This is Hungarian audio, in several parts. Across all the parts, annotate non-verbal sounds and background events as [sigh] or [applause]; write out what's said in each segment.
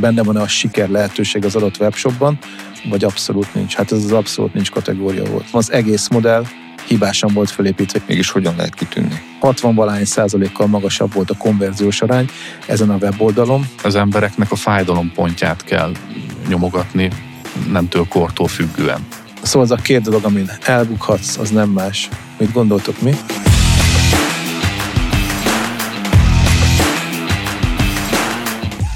benne van-e a siker lehetőség az adott webshopban, vagy abszolút nincs. Hát ez az abszolút nincs kategória volt. Az egész modell hibásan volt felépítve. Mégis hogyan lehet kitűnni? 60 valány százalékkal magasabb volt a konverziós arány ezen a weboldalon. Az embereknek a fájdalom pontját kell nyomogatni, nemtől kortól függően. Szóval az a két dolog, amin elbukhatsz, az nem más. Mit gondoltok mi?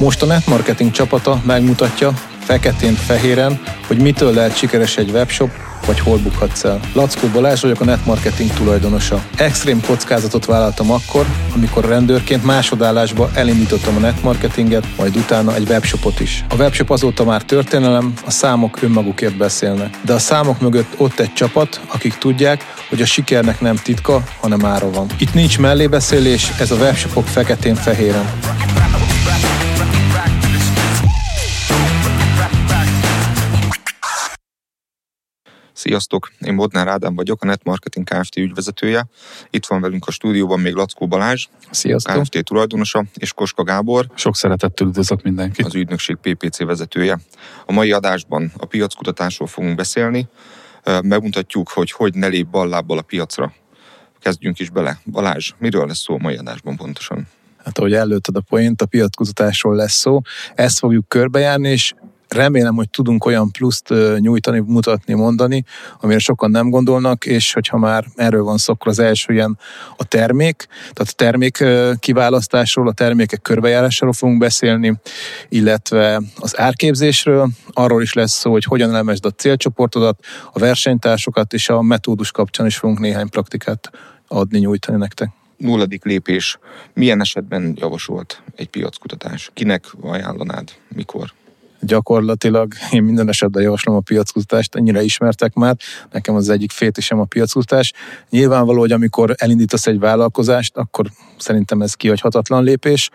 Most a netmarketing csapata megmutatja feketén-fehéren, hogy mitől lehet sikeres egy webshop, vagy hol bukhatsz el. Lackó Balázs vagyok a netmarketing tulajdonosa. Extrém kockázatot vállaltam akkor, amikor rendőrként másodállásba elindítottam a netmarketinget, majd utána egy webshopot is. A webshop azóta már történelem, a számok önmagukért beszélnek. De a számok mögött ott egy csapat, akik tudják, hogy a sikernek nem titka, hanem ára van. Itt nincs mellébeszélés, ez a webshopok feketén-fehéren. Sziasztok, én Bodnár Ádám vagyok, a Netmarketing Kft. ügyvezetője. Itt van velünk a stúdióban még Lackó Balázs, Sziasztok. Kft. tulajdonosa, és Koska Gábor, Sok szeretettel üdvözlök mindenkit. az ügynökség PPC vezetője. A mai adásban a piackutatásról fogunk beszélni, megmutatjuk, hogy hogy ne lép ballábbal a piacra. Kezdjünk is bele. Balázs, miről lesz szó a mai adásban pontosan? Hát ahogy előtted a point, a piackutatásról lesz szó. Ezt fogjuk körbejárni, és remélem, hogy tudunk olyan pluszt nyújtani, mutatni, mondani, amire sokan nem gondolnak, és hogyha már erről van szó, akkor az első ilyen a termék, tehát a termék kiválasztásról, a termékek körbejárásáról fogunk beszélni, illetve az árképzésről, arról is lesz szó, hogy hogyan elemezd a célcsoportodat, a versenytársokat, és a metódus kapcsán is fogunk néhány praktikát adni, nyújtani nektek. Nulladik lépés. Milyen esetben javasolt egy piackutatás? Kinek ajánlanád? Mikor? Gyakorlatilag. Én minden esetben javaslom a piackutatást, ennyire ismertek már, nekem az egyik fétisem a piackutatás. Nyilvánvaló, hogy amikor elindítasz egy vállalkozást, akkor szerintem ez kihagyhatatlan lépés,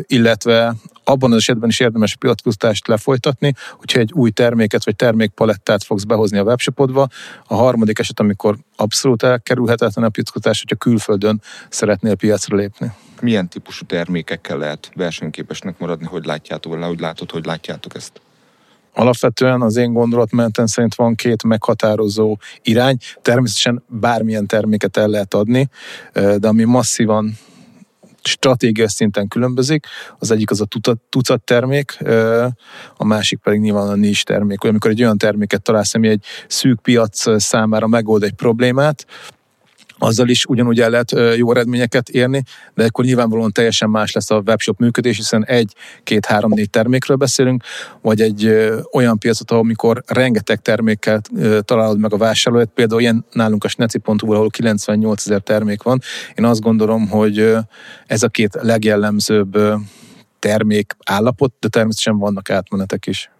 illetve abban az esetben is érdemes piackutatást lefolytatni, hogyha egy új terméket vagy termékpalettát fogsz behozni a webshopodba. A harmadik eset, amikor abszolút elkerülhetetlen a piackutatás, hogyha külföldön szeretnél piacra lépni. Milyen típusú termékekkel lehet versenyképesnek maradni? Hogy látjátok, vagy hogy látod, hogy látjátok ezt? Alapvetően az én gondolatmenetem szerint van két meghatározó irány. Természetesen bármilyen terméket el lehet adni, de ami masszívan stratégiai szinten különbözik. Az egyik az a tucat, termék, a másik pedig nyilván a nincs termék. Amikor egy olyan terméket találsz, ami egy szűk piac számára megold egy problémát, azzal is ugyanúgy el lehet jó eredményeket érni, de akkor nyilvánvalóan teljesen más lesz a webshop működés, hiszen egy, két, három, négy termékről beszélünk, vagy egy olyan piacot, amikor rengeteg termékkel ö, találod meg a vásárlót, például ilyen nálunk a sneci.hu, ahol 98 ezer termék van. Én azt gondolom, hogy ez a két legjellemzőbb termék állapot, de természetesen vannak átmenetek is.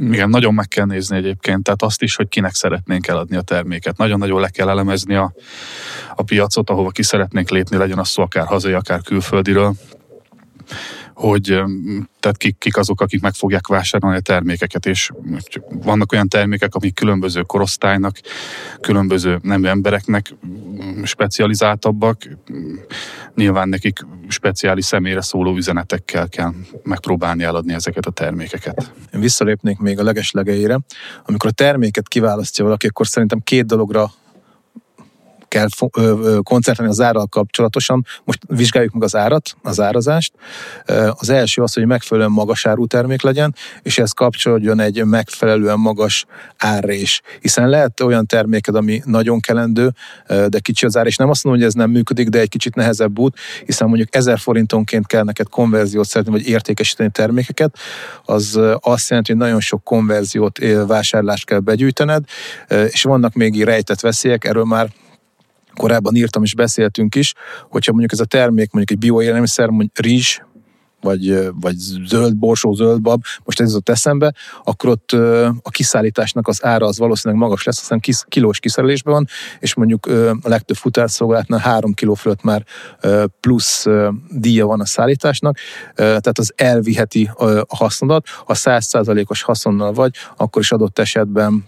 Igen, nagyon meg kell nézni egyébként, tehát azt is, hogy kinek szeretnénk eladni a terméket. Nagyon-nagyon le kell elemezni a, a piacot, ahova ki szeretnénk lépni, legyen az szó akár hazai, akár külföldiről, hogy tehát kik, kik azok, akik meg fogják vásárolni a termékeket, és vannak olyan termékek, amik különböző korosztálynak, különböző nemű embereknek specializáltabbak, nyilván nekik speciális személyre szóló üzenetekkel kell megpróbálni eladni ezeket a termékeket. Én visszalépnék még a legeslegeire. Amikor a terméket kiválasztja valaki, akkor szerintem két dologra kell koncentrálni az árral kapcsolatosan. Most vizsgáljuk meg az árat, az árazást. Az első az, hogy megfelelően magas árú termék legyen, és ez kapcsolódjon egy megfelelően magas árrés. Hiszen lehet olyan terméked, ami nagyon kelendő, de kicsi az ár, és nem azt mondom, hogy ez nem működik, de egy kicsit nehezebb út, hiszen mondjuk 1000 forintonként kell neked konverziót szeretni, vagy értékesíteni termékeket, az azt jelenti, hogy nagyon sok konverziót, vásárlást kell begyűjtened, és vannak még rejtett veszélyek, erről már korábban írtam és beszéltünk is, hogyha mondjuk ez a termék mondjuk egy bioélelmiszer, mondjuk rizs, vagy, vagy zöld borsó, zöld bab, most ez jutott eszembe, akkor ott a kiszállításnak az ára az valószínűleg magas lesz, hiszen kis, kilós kiszerelésben van, és mondjuk a legtöbb futárszolgálatnál három kiló fölött már plusz díja van a szállításnak, tehát az elviheti a haszodat. Ha 100%-os haszonnal vagy, akkor is adott esetben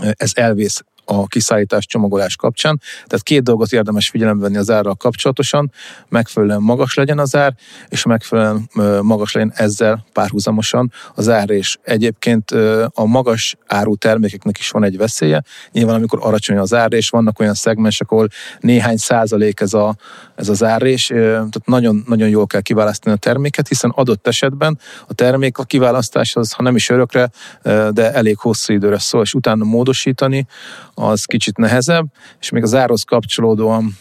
ez elvész a kiszállítás csomagolás kapcsán. Tehát két dolgot érdemes figyelembe venni az árral kapcsolatosan, megfelelően magas legyen az ár, és megfelelően magas legyen ezzel párhuzamosan az ár, és egyébként a magas áru termékeknek is van egy veszélye. Nyilván, amikor alacsony az ár, és vannak olyan szegmensek, ahol néhány százalék ez, a, ez az árrés, tehát nagyon, nagyon jól kell kiválasztani a terméket, hiszen adott esetben a termék a kiválasztás az, ha nem is örökre, de elég hosszú időre szól, és utána módosítani, az kicsit nehezebb, és még az árhoz kapcsolódóan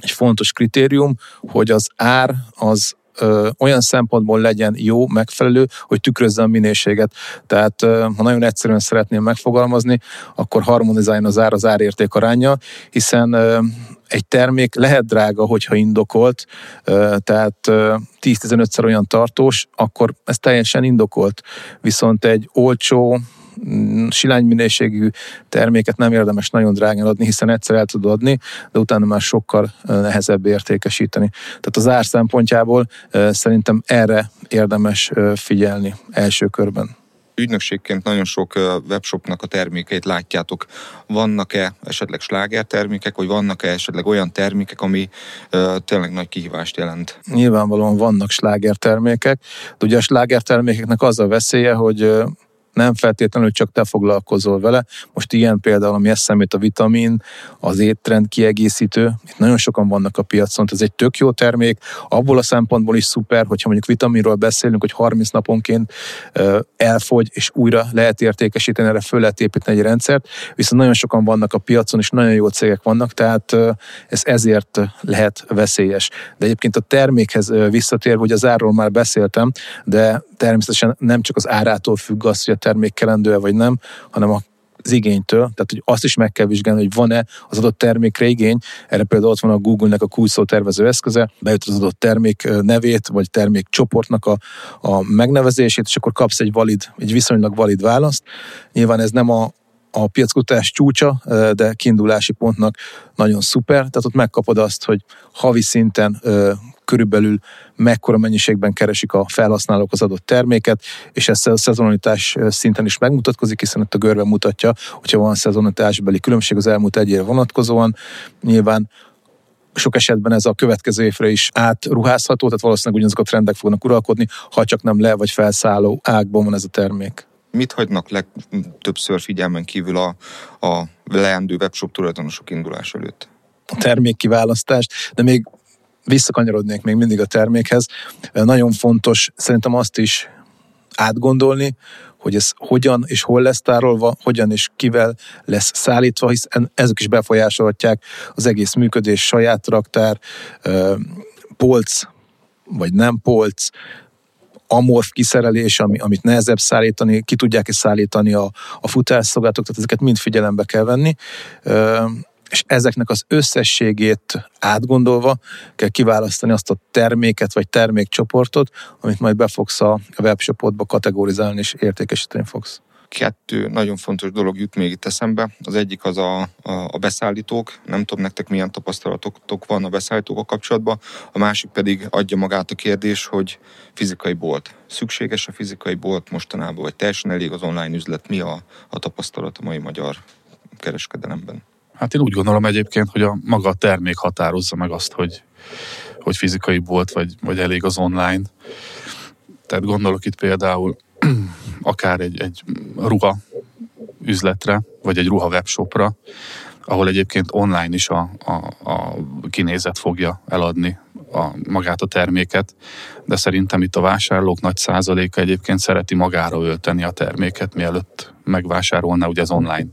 egy fontos kritérium, hogy az ár az ö, olyan szempontból legyen jó, megfelelő, hogy tükrözze a minőséget. Tehát ö, ha nagyon egyszerűen szeretném megfogalmazni, akkor harmonizáljon az ár az árérték aránya, hiszen ö, egy termék lehet drága, hogyha indokolt, tehát 10-15-szer olyan tartós, akkor ez teljesen indokolt. Viszont egy olcsó, silány minőségű terméket nem érdemes nagyon drágán adni, hiszen egyszer el tud adni, de utána már sokkal nehezebb értékesíteni. Tehát az ár szempontjából szerintem erre érdemes figyelni első körben ügynökségként nagyon sok webshopnak a termékeit látjátok. Vannak-e esetleg slágertermékek, vagy vannak-e esetleg olyan termékek, ami tényleg nagy kihívást jelent? Nyilvánvalóan vannak slágertermékek, de ugye a slágertermékeknek az a veszélye, hogy nem feltétlenül csak te foglalkozol vele. Most ilyen például, ami eszemét a vitamin, az étrend kiegészítő, itt nagyon sokan vannak a piacon, ez egy tök jó termék, abból a szempontból is szuper, hogyha mondjuk vitaminról beszélünk, hogy 30 naponként elfogy, és újra lehet értékesíteni, erre föl lehet építeni egy rendszert, viszont nagyon sokan vannak a piacon, és nagyon jó cégek vannak, tehát ez ezért lehet veszélyes. De egyébként a termékhez visszatérve, hogy az árról már beszéltem, de természetesen nem csak az árától függ az, hogy a termék kelendő vagy nem, hanem a az igénytől, tehát hogy azt is meg kell vizsgálni, hogy van-e az adott termékre igény. Erre például ott van a Google-nek a kulcsszó tervező eszköze, beüt az adott termék nevét, vagy termék csoportnak a, a megnevezését, és akkor kapsz egy valid, egy viszonylag valid választ. Nyilván ez nem a, a piackutatás csúcsa, de kiindulási pontnak nagyon szuper, tehát ott megkapod azt, hogy havi szinten körülbelül mekkora mennyiségben keresik a felhasználók az adott terméket, és ez a szezonalitás szinten is megmutatkozik, hiszen itt a görbe mutatja, hogyha van szezonalitásbeli különbség az elmúlt egy évre vonatkozóan. Nyilván sok esetben ez a következő évre is átruházható, tehát valószínűleg ugyanazok a trendek fognak uralkodni, ha csak nem le vagy felszálló ágban van ez a termék. Mit hagynak legtöbbször figyelmen kívül a, a leendő webshop tulajdonosok indulás előtt? A termékkiválasztást, de még visszakanyarodnék még mindig a termékhez. Nagyon fontos szerintem azt is átgondolni, hogy ez hogyan és hol lesz tárolva, hogyan és kivel lesz szállítva, hiszen ezek is befolyásolhatják az egész működés, saját raktár, polc, vagy nem polc, amorf kiszerelés, ami, amit nehezebb szállítani, ki tudják-e szállítani a, a futásszolgáltatók, tehát ezeket mind figyelembe kell venni. És ezeknek az összességét átgondolva kell kiválasztani azt a terméket vagy termékcsoportot, amit majd be fogsz a webshopodba kategorizálni és értékesíteni fogsz kettő nagyon fontos dolog jut még itt eszembe. Az egyik az a, a, a beszállítók. Nem tudom nektek milyen tapasztalatotok van a beszállítókkal kapcsolatban. A másik pedig adja magát a kérdés, hogy fizikai bolt. Szükséges a fizikai bolt mostanában, vagy teljesen elég az online üzlet? Mi a, a tapasztalat a mai magyar kereskedelemben? Hát én úgy gondolom egyébként, hogy a maga a termék határozza meg azt, hogy, hogy fizikai volt, vagy, vagy elég az online. Tehát gondolok itt például akár egy, egy ruha üzletre, vagy egy ruha webshopra, ahol egyébként online is a, a, a kinézet fogja eladni a, magát a terméket, de szerintem itt a vásárlók nagy százaléka egyébként szereti magára ölteni a terméket, mielőtt megvásárolná ugye az online.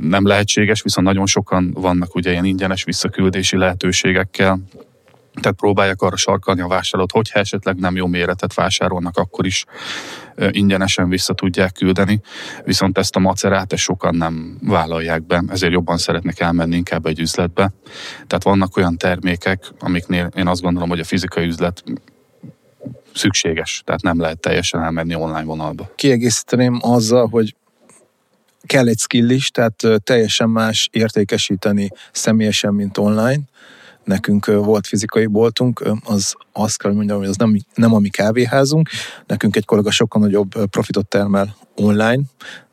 Nem lehetséges, viszont nagyon sokan vannak ugye ilyen ingyenes visszaküldési lehetőségekkel, tehát próbálják arra sarkalni a vásárlót, hogyha esetleg nem jó méretet vásárolnak, akkor is ingyenesen vissza tudják küldeni, viszont ezt a macerát ezt sokan nem vállalják be, ezért jobban szeretnek elmenni inkább egy üzletbe. Tehát vannak olyan termékek, amiknél én azt gondolom, hogy a fizikai üzlet szükséges, tehát nem lehet teljesen elmenni online vonalba. Kiegészíteném azzal, hogy kell egy skill is, tehát teljesen más értékesíteni személyesen, mint online. Nekünk volt fizikai boltunk, az azt kell, mondjam, hogy az nem, nem a mi kávéházunk, nekünk egy kollega sokkal nagyobb profitot termel online,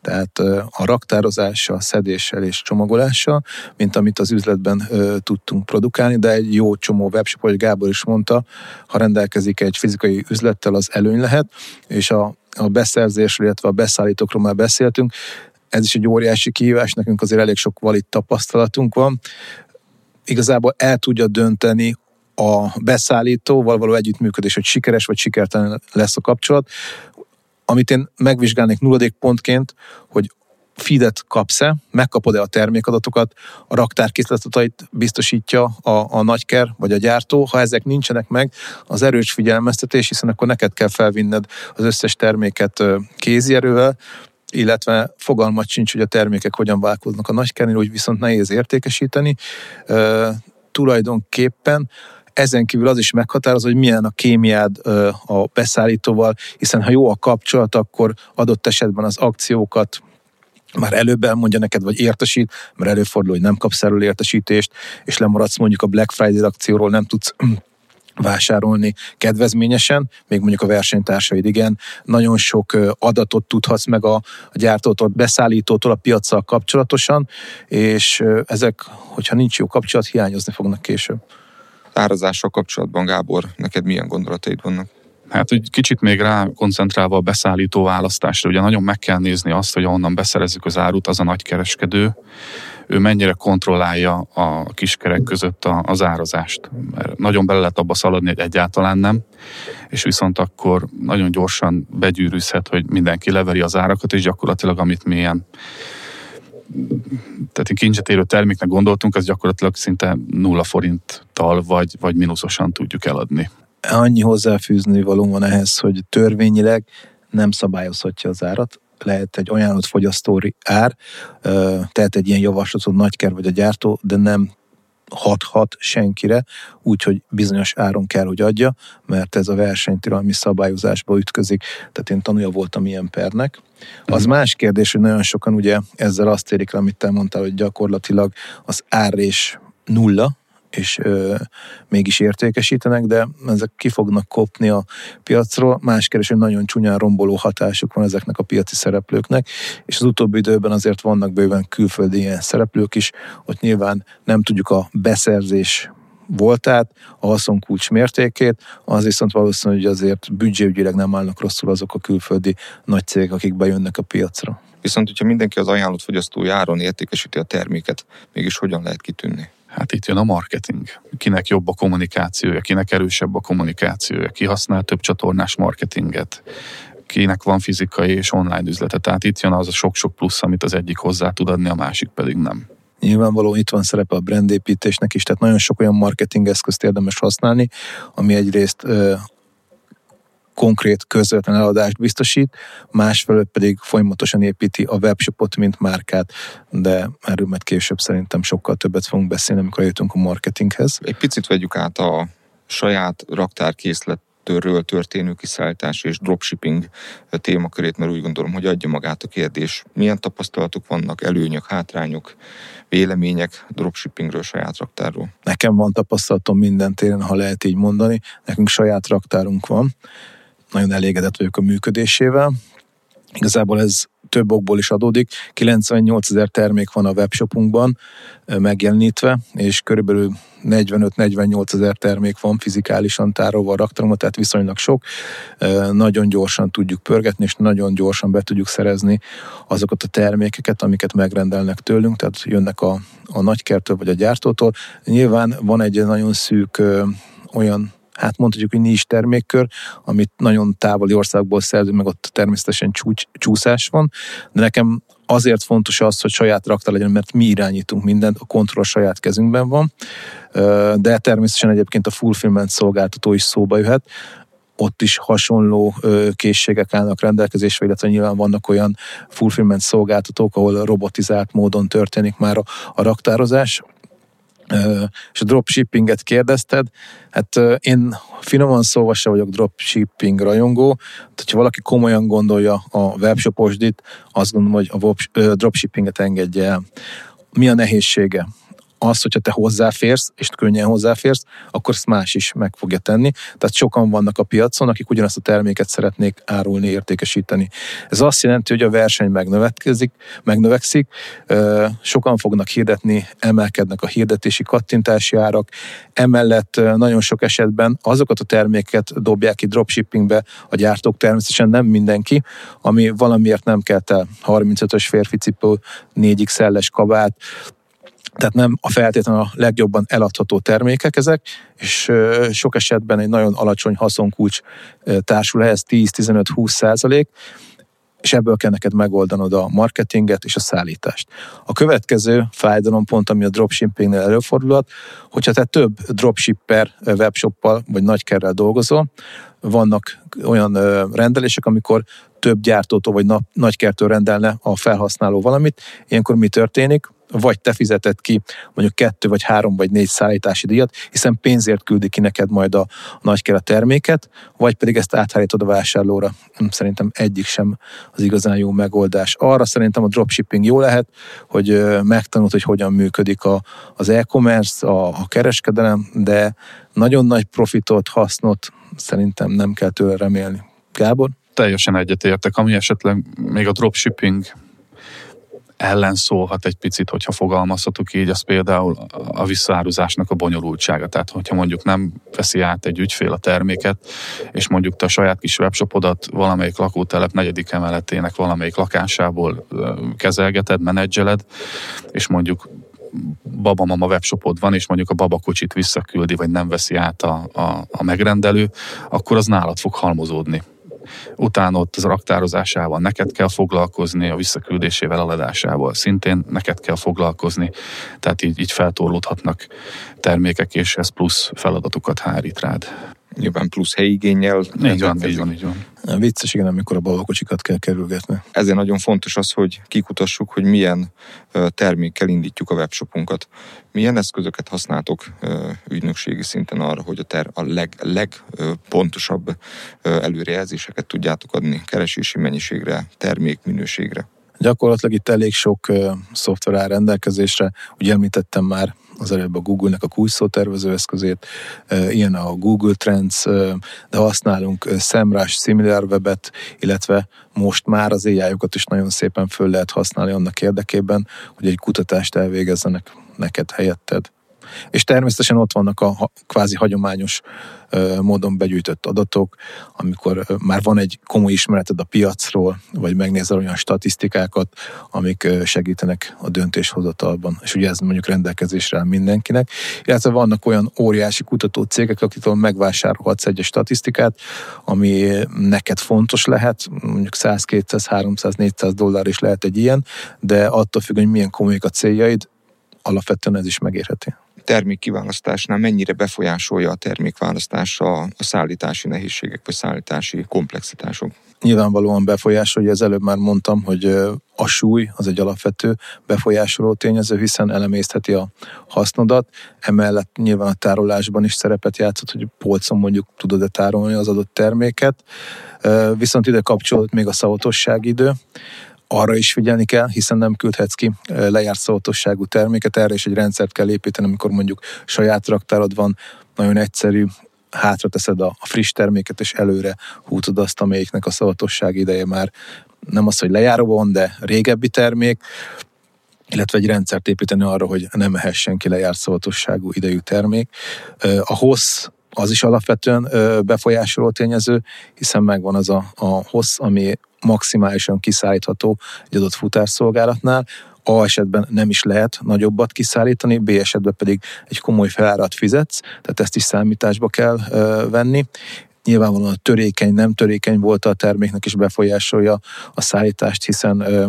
tehát a raktározással, a szedéssel és csomagolással, mint amit az üzletben tudtunk produkálni, de egy jó csomó webshop, ahogy Gábor is mondta, ha rendelkezik egy fizikai üzlettel, az előny lehet, és a, a beszerzésről, illetve a beszállítókról már beszéltünk, ez is egy óriási kihívás, nekünk azért elég sok valit tapasztalatunk van. Igazából el tudja dönteni a beszállítóval való együttműködés, hogy sikeres vagy sikertelen lesz a kapcsolat. Amit én megvizsgálnék nulladik pontként, hogy feedet kapsz-e, megkapod-e a termékadatokat, a raktárkészletatait biztosítja a, a nagyker vagy a gyártó. Ha ezek nincsenek meg, az erős figyelmeztetés, hiszen akkor neked kell felvinned az összes terméket kézi erővel, illetve fogalmat sincs, hogy a termékek hogyan válkoznak a nagykernél, úgy viszont nehéz értékesíteni. Uh, tulajdonképpen ezen kívül az is meghatározó, hogy milyen a kémiád a beszállítóval, hiszen ha jó a kapcsolat, akkor adott esetben az akciókat már előbb elmondja neked, vagy értesít, mert előfordul, hogy nem kapsz erről értesítést, és lemaradsz mondjuk a Black Friday akcióról, nem tudsz vásárolni kedvezményesen, még mondjuk a versenytársaid igen, nagyon sok adatot tudhatsz meg a, a gyártótól, a beszállítótól, a piacsal kapcsolatosan, és ezek, hogyha nincs jó kapcsolat, hiányozni fognak később. Árazással kapcsolatban, Gábor, neked milyen gondolataid vannak? Hát, hogy kicsit még rá koncentrálva a beszállító választásra, ugye nagyon meg kell nézni azt, hogy ahonnan beszerezzük az árut, az a nagykereskedő, ő mennyire kontrollálja a kiskerek között az árazást. Mert nagyon bele lehet abba szaladni, hogy egyáltalán nem, és viszont akkor nagyon gyorsan begyűrűzhet, hogy mindenki leveri az árakat, és gyakorlatilag amit milyen tehát kincset érő terméknek gondoltunk, az gyakorlatilag szinte nulla forinttal vagy, vagy mínuszosan tudjuk eladni. Annyi hozzáfűzni való van ehhez, hogy törvényileg nem szabályozhatja az árat, lehet egy ajánlott fogyasztói ár, tehát egy ilyen javaslatot nagyker vagy a gyártó, de nem hathat senkire, úgyhogy bizonyos áron kell, hogy adja, mert ez a versenytilalmi szabályozásba ütközik, tehát én tanulja voltam ilyen pernek. Az uh-huh. más kérdés, hogy nagyon sokan ugye ezzel azt érik amit te mondtál, hogy gyakorlatilag az árrés nulla, és ö, mégis értékesítenek, de ezek ki fognak kopni a piacról. Más keres, hogy nagyon csúnyán romboló hatásuk van ezeknek a piaci szereplőknek, és az utóbbi időben azért vannak bőven külföldi ilyen szereplők is, ott nyilván nem tudjuk a beszerzés voltát, a haszonkulcs mértékét, az viszont valószínű, hogy azért büdzséügyileg nem állnak rosszul azok a külföldi nagy cégek, akik bejönnek a piacra. Viszont, hogyha mindenki az ajánlott fogyasztói áron értékesíti a terméket, mégis hogyan lehet kitűnni? Hát itt jön a marketing. Kinek jobb a kommunikációja, kinek erősebb a kommunikációja, ki használ több csatornás marketinget, kinek van fizikai és online üzlete. Tehát itt jön az a sok-sok plusz, amit az egyik hozzá tud adni, a másik pedig nem. Nyilvánvalóan itt van szerepe a brandépítésnek is, tehát nagyon sok olyan marketing eszközt érdemes használni, ami egyrészt konkrét közvetlen eladást biztosít, másfelől pedig folyamatosan építi a webshopot, mint márkát, de erről majd később szerintem sokkal többet fogunk beszélni, amikor jutunk a marketinghez. Egy picit vegyük át a saját raktárkészlet ről történő kiszállítás és dropshipping témakörét, mert úgy gondolom, hogy adja magát a kérdés. Milyen tapasztalatok vannak, előnyök, hátrányok, vélemények dropshippingről, saját raktárról? Nekem van tapasztalatom minden téren, ha lehet így mondani. Nekünk saját raktárunk van nagyon elégedett vagyok a működésével. Igazából ez több okból is adódik. 98 ezer termék van a webshopunkban megjelenítve, és körülbelül 45-48 ezer termék van fizikálisan tárolva a raktáromba, tehát viszonylag sok. Nagyon gyorsan tudjuk pörgetni, és nagyon gyorsan be tudjuk szerezni azokat a termékeket, amiket megrendelnek tőlünk, tehát jönnek a, a nagykertől vagy a gyártótól. Nyilván van egy nagyon szűk olyan hát mondhatjuk, hogy nincs termékkör, amit nagyon távoli országból szerzünk, meg ott természetesen csúcs, csúszás van, de nekem azért fontos az, hogy saját rakta legyen, mert mi irányítunk mindent, a kontroll saját kezünkben van, de természetesen egyébként a fulfillment szolgáltató is szóba jöhet, ott is hasonló készségek állnak rendelkezésre, illetve nyilván vannak olyan fulfillment szolgáltatók, ahol robotizált módon történik már a, a raktározás, és a dropshippinget kérdezted, hát én finoman szóval se vagyok dropshipping rajongó, tehát ha valaki komolyan gondolja a webshoposdit, azt gondolom, hogy a dropshippinget engedje el. Mi a nehézsége? Az, hogyha te hozzáférsz, és könnyen hozzáférsz, akkor ezt más is meg fogja tenni. Tehát sokan vannak a piacon, akik ugyanazt a terméket szeretnék árulni, értékesíteni. Ez azt jelenti, hogy a verseny megnövekszik, megnövekszik, sokan fognak hirdetni, emelkednek a hirdetési kattintási árak, emellett nagyon sok esetben azokat a terméket dobják ki dropshippingbe a gyártók, természetesen nem mindenki, ami valamiért nem kelt el 35-ös férfi cipő, 4XL-es kabát, tehát nem a feltétlenül a legjobban eladható termékek ezek, és sok esetben egy nagyon alacsony haszonkulcs társul ehhez, 10-15-20 százalék, és ebből kell neked megoldanod a marketinget és a szállítást. A következő fájdalompont, ami a dropshippingnél előfordulhat, hogyha te több dropshipper webshoppal vagy nagykerrel dolgozol, vannak olyan rendelések, amikor több gyártótól vagy nagykertől rendelne a felhasználó valamit, ilyenkor mi történik? Vagy te fizeted ki mondjuk kettő, vagy három, vagy négy szállítási díjat, hiszen pénzért küldi ki neked majd a, a nagyker terméket, vagy pedig ezt áthárítod a vásárlóra. Hm, szerintem egyik sem az igazán jó megoldás. Arra szerintem a dropshipping jó lehet, hogy megtanult, hogy hogyan működik a, az e-commerce, a, a kereskedelem, de nagyon nagy profitot, hasznot szerintem nem kell tőle remélni. Gábor? Teljesen egyetértek, ami esetleg még a dropshipping ellen szólhat egy picit, hogyha fogalmazhatok így, az például a visszaáruzásnak a bonyolultsága. Tehát, hogyha mondjuk nem veszi át egy ügyfél a terméket, és mondjuk te a saját kis webshopodat valamelyik lakótelep negyedik emeletének valamelyik lakásából kezelgeted, menedzseled, és mondjuk babamama webshopod van, és mondjuk a babakocsit visszaküldi, vagy nem veszi át a, a, a megrendelő, akkor az nálad fog halmozódni utána ott az raktározásával neked kell foglalkozni, a visszaküldésével, eladásával szintén neked kell foglalkozni, tehát így, így feltorlódhatnak termékek, és ez plusz feladatokat hárít rád nyilván plusz helyigényel. Így van, így van, így van. Vicces, igen, amikor a balakocsikat kell kerülgetni. Ezért nagyon fontos az, hogy kikutassuk, hogy milyen termékkel indítjuk a webshopunkat. Milyen eszközöket használtok ügynökségi szinten arra, hogy a, ter- a leg, legpontosabb előrejelzéseket tudjátok adni keresési mennyiségre, termékminőségre? Gyakorlatilag itt elég sok szoftver áll rendelkezésre. Ugye említettem már az előbb a Google-nek a kulcsszótervező eszközét, uh, ilyen a Google Trends, de használunk uh, SEMrush, SimilarWeb-et, illetve most már az ai is nagyon szépen föl lehet használni annak érdekében, hogy egy kutatást elvégezzenek neked helyetted. És természetesen ott vannak a kvázi hagyományos módon begyűjtött adatok, amikor már van egy komoly ismereted a piacról, vagy megnézel olyan statisztikákat, amik segítenek a döntéshozatalban. És ugye ez mondjuk rendelkezésre áll mindenkinek. Illetve vannak olyan óriási kutató cégek, akitől megvásárolhatsz egy statisztikát, ami neked fontos lehet, mondjuk 100, 200, 300, 400 dollár is lehet egy ilyen, de attól függ, hogy milyen komolyak a céljaid, alapvetően ez is megérheti termékkiválasztásnál mennyire befolyásolja a termékválasztás a, a szállítási nehézségek vagy szállítási komplexitások? Nyilvánvalóan befolyásolja, az előbb már mondtam, hogy a súly az egy alapvető befolyásoló tényező, hiszen elemésztheti a hasznodat. Emellett nyilván a tárolásban is szerepet játszott, hogy polcon mondjuk tudod-e tárolni az adott terméket. Viszont ide kapcsolódott még a szavatosság idő arra is figyelni kell, hiszen nem küldhetsz ki lejárt szoltosságú terméket, erre is egy rendszert kell építeni, amikor mondjuk saját raktárod van, nagyon egyszerű, hátra teszed a, friss terméket, és előre húzod azt, amelyiknek a szavatosság ideje már nem az, hogy lejáró van, de régebbi termék, illetve egy rendszert építeni arra, hogy nem ehessen ki lejárt szavatosságú idejű termék. A hossz az is alapvetően befolyásoló tényező, hiszen megvan az a, a hossz, ami maximálisan kiszállítható egy adott futárszolgálatnál, A esetben nem is lehet nagyobbat kiszállítani, B esetben pedig egy komoly felárat fizetsz, tehát ezt is számításba kell ö, venni. Nyilvánvalóan a törékeny, nem törékeny volt a terméknek is befolyásolja a szállítást, hiszen ö,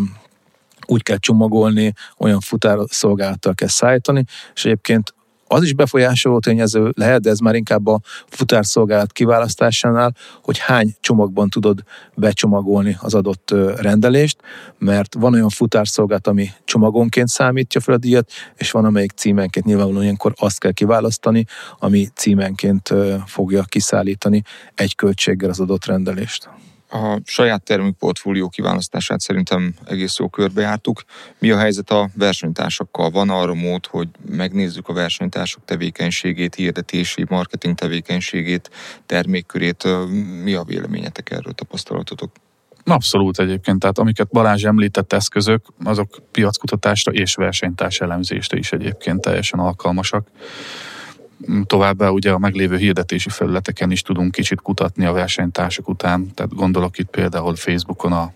úgy kell csomagolni, olyan futárszolgálattal kell szállítani, és egyébként az is befolyásoló tényező lehet, de ez már inkább a futárszolgálat kiválasztásánál, hogy hány csomagban tudod becsomagolni az adott rendelést, mert van olyan futárszolgálat, ami csomagonként számítja fel a díjat, és van amelyik címenként nyilvánvalóan ilyenkor azt kell kiválasztani, ami címenként fogja kiszállítani egy költséggel az adott rendelést. A saját termékportfólió kiválasztását szerintem egész jó körbejártuk. Mi a helyzet a versenytársakkal? Van arra mód, hogy megnézzük a versenytársak tevékenységét, hirdetési, marketing tevékenységét, termékkörét. Mi a véleményetek erről, tapasztalatotok? Abszolút egyébként, tehát amiket Balázs említett eszközök, azok piackutatásra és versenytárs elemzésre is egyébként teljesen alkalmasak. Továbbá ugye a meglévő hirdetési felületeken is tudunk kicsit kutatni a versenytársak után, tehát gondolok itt például Facebookon a,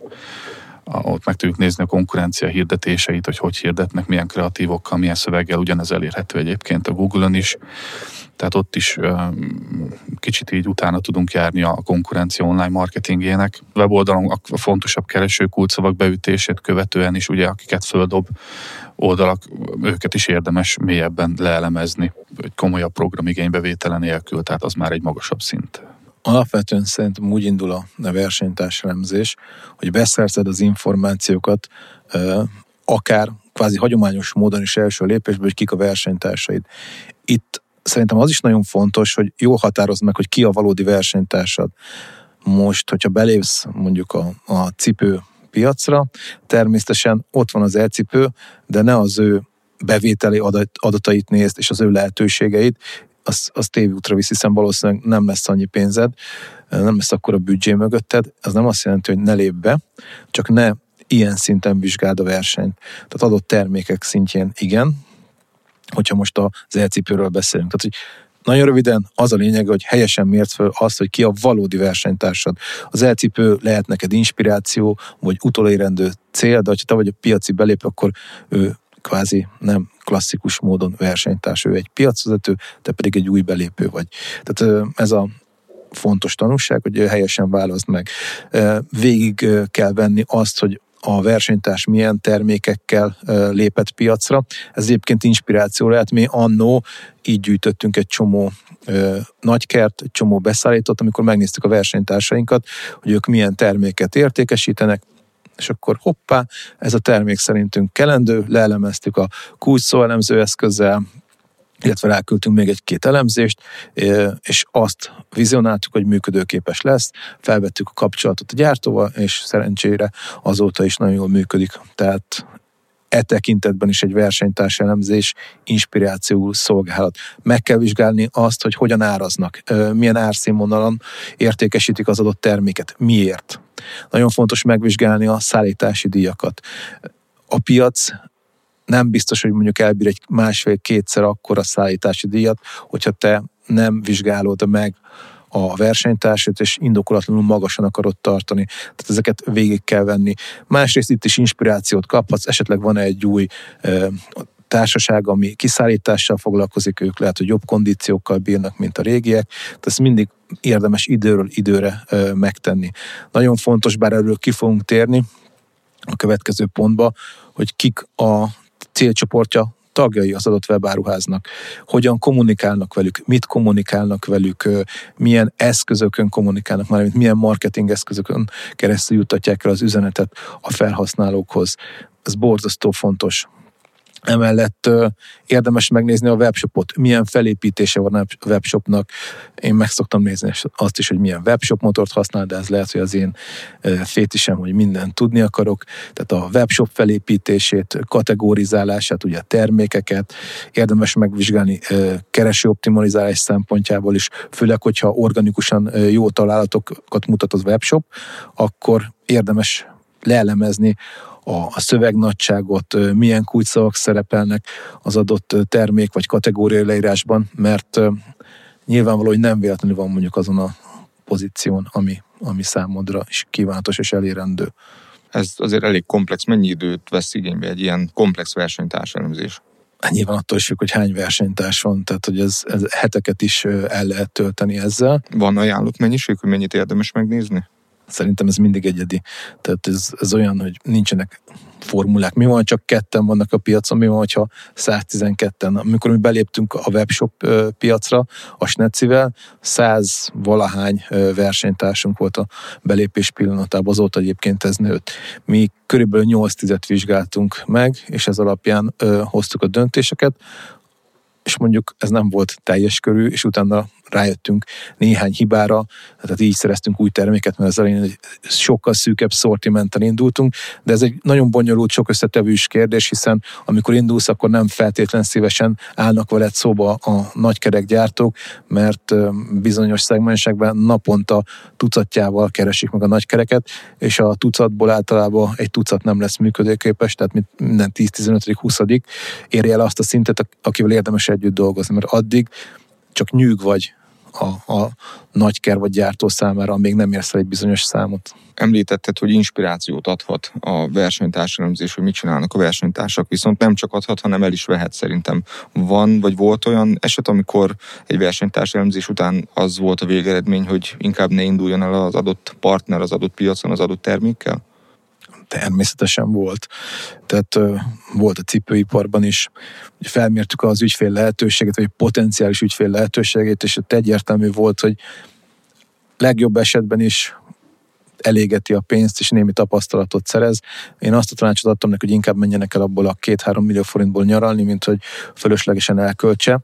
ott meg tudjuk nézni a konkurencia hirdetéseit, hogy hogy hirdetnek, milyen kreatívokkal, milyen szöveggel, ugyanez elérhető egyébként a Google-on is tehát ott is kicsit így utána tudunk járni a konkurencia online marketingének. Weboldalon a fontosabb kereső kulcsszavak beütését követően is, ugye, akiket földob oldalak, őket is érdemes mélyebben leelemezni, egy komolyabb programigénybevétele nélkül, tehát az már egy magasabb szint. Alapvetően szerintem úgy indul a versenytárselemzés, hogy beszerzed az információkat, akár kvázi hagyományos módon is első lépésből, hogy kik a versenytársaid. Itt szerintem az is nagyon fontos, hogy jól határozd meg, hogy ki a valódi versenytársad. Most, hogyha belépsz mondjuk a, a cipő piacra, természetesen ott van az elcipő, de ne az ő bevételi adat, adatait nézd, és az ő lehetőségeit, az, az tévútra visz, hiszen valószínűleg nem lesz annyi pénzed, nem lesz akkor a büdzsé mögötted, az nem azt jelenti, hogy ne lép be, csak ne ilyen szinten vizsgáld a versenyt. Tehát adott termékek szintjén igen, hogyha most az elcipőről beszélünk. Tehát, hogy nagyon röviden az a lényeg, hogy helyesen mért föl azt, hogy ki a valódi versenytársad. Az elcipő lehet neked inspiráció, vagy utolérendő cél, de ha te vagy a piaci belép, akkor ő kvázi nem klasszikus módon versenytárs, ő egy piacvezető, te pedig egy új belépő vagy. Tehát ez a fontos tanulság, hogy helyesen választ meg. Végig kell venni azt, hogy a versenytárs milyen termékekkel lépett piacra. Ez egyébként inspiráció lehet. Mi annó így gyűjtöttünk egy csomó nagykert, egy csomó beszállított, amikor megnéztük a versenytársainkat, hogy ők milyen terméket értékesítenek, és akkor hoppá, ez a termék szerintünk kelendő, leelemeztük a kulcs elemző eszközzel, illetve ráküldtünk még egy-két elemzést, és azt vizionáltuk, hogy működőképes lesz, felvettük a kapcsolatot a gyártóval, és szerencsére azóta is nagyon jól működik. Tehát e tekintetben is egy versenytárs elemzés inspirációul szolgálhat. Meg kell vizsgálni azt, hogy hogyan áraznak, milyen árszínvonalon értékesítik az adott terméket, miért. Nagyon fontos megvizsgálni a szállítási díjakat. A piac nem biztos, hogy mondjuk elbír egy másfél-kétszer akkora szállítási díjat, hogyha te nem vizsgálod meg a versenytársat, és indokolatlanul magasan akarod tartani. Tehát ezeket végig kell venni. Másrészt itt is inspirációt kaphatsz, esetleg van egy új társaság, ami kiszállítással foglalkozik, ők lehet, hogy jobb kondíciókkal bírnak, mint a régiek, tehát ezt mindig érdemes időről időre megtenni. Nagyon fontos, bár erről ki fogunk térni a következő pontba, hogy kik a célcsoportja tagjai az adott webáruháznak, hogyan kommunikálnak velük, mit kommunikálnak velük, milyen eszközökön kommunikálnak, már milyen marketing eszközökön keresztül juttatják el az üzenetet a felhasználókhoz. Ez borzasztó fontos. Emellett érdemes megnézni a webshopot, milyen felépítése van a webshopnak. Én meg szoktam nézni azt is, hogy milyen webshop motort használ, de ez lehet, hogy az én fétisem, hogy mindent tudni akarok. Tehát a webshop felépítését, kategorizálását, ugye a termékeket, érdemes megvizsgálni kereső optimalizálás szempontjából is, főleg, hogyha organikusan jó találatokat mutat az webshop, akkor érdemes leelemezni a, a szövegnagyságot, milyen kulcsszavak szerepelnek az adott termék vagy kategória leírásban, mert nyilvánvaló, hogy nem véletlenül van mondjuk azon a pozíción, ami, ami számodra is kívánatos és elérendő. Ez azért elég komplex. Mennyi időt vesz igénybe egy ilyen komplex versenytárselemzés? Hát nyilván attól is függ, hogy hány versenytárs van, tehát hogy ez, ez heteket is el lehet tölteni ezzel. Van ajánlott mennyiség, hogy mennyit érdemes megnézni? Szerintem ez mindig egyedi. Tehát ez, ez olyan, hogy nincsenek formulák. Mi van, csak ketten vannak a piacon, mi van, hogyha 112-en. Amikor mi beléptünk a webshop piacra, a Snecivel, 100 valahány versenytársunk volt a belépés pillanatában, azóta egyébként ez nőtt. Mi körülbelül 8 tizet vizsgáltunk meg, és ez alapján hoztuk a döntéseket, és mondjuk ez nem volt teljes körű, és utána rájöttünk néhány hibára, tehát így szereztünk új terméket, mert az elején egy sokkal szűkebb szortimenttel indultunk, de ez egy nagyon bonyolult, sok összetevős kérdés, hiszen amikor indulsz, akkor nem feltétlen szívesen állnak veled szóba a nagykerekgyártók, mert bizonyos szegmensekben naponta tucatjával keresik meg a nagykereket, és a tucatból általában egy tucat nem lesz működőképes, tehát minden 10-15-20 érje el azt a szintet, akivel érdemes együtt dolgozni, mert addig csak nyűg vagy a, a nagyker vagy gyártó számára, még nem érsz el egy bizonyos számot. Említetted, hogy inspirációt adhat a versenytárselemzés, hogy mit csinálnak a versenytársak, viszont nem csak adhat, hanem el is vehet szerintem. Van, vagy volt olyan eset, amikor egy versenytárselemzés után az volt a végeredmény, hogy inkább ne induljon el az adott partner az adott piacon az adott termékkel? Természetesen volt. Tehát volt a cipőiparban is, felmértük az ügyfél lehetőséget, vagy potenciális ügyfél lehetőségét, és ott egyértelmű volt, hogy legjobb esetben is elégeti a pénzt, és némi tapasztalatot szerez. Én azt a tanácsot adtam neki, hogy inkább menjenek el abból a két-három millió forintból nyaralni, mint hogy fölöslegesen elköltse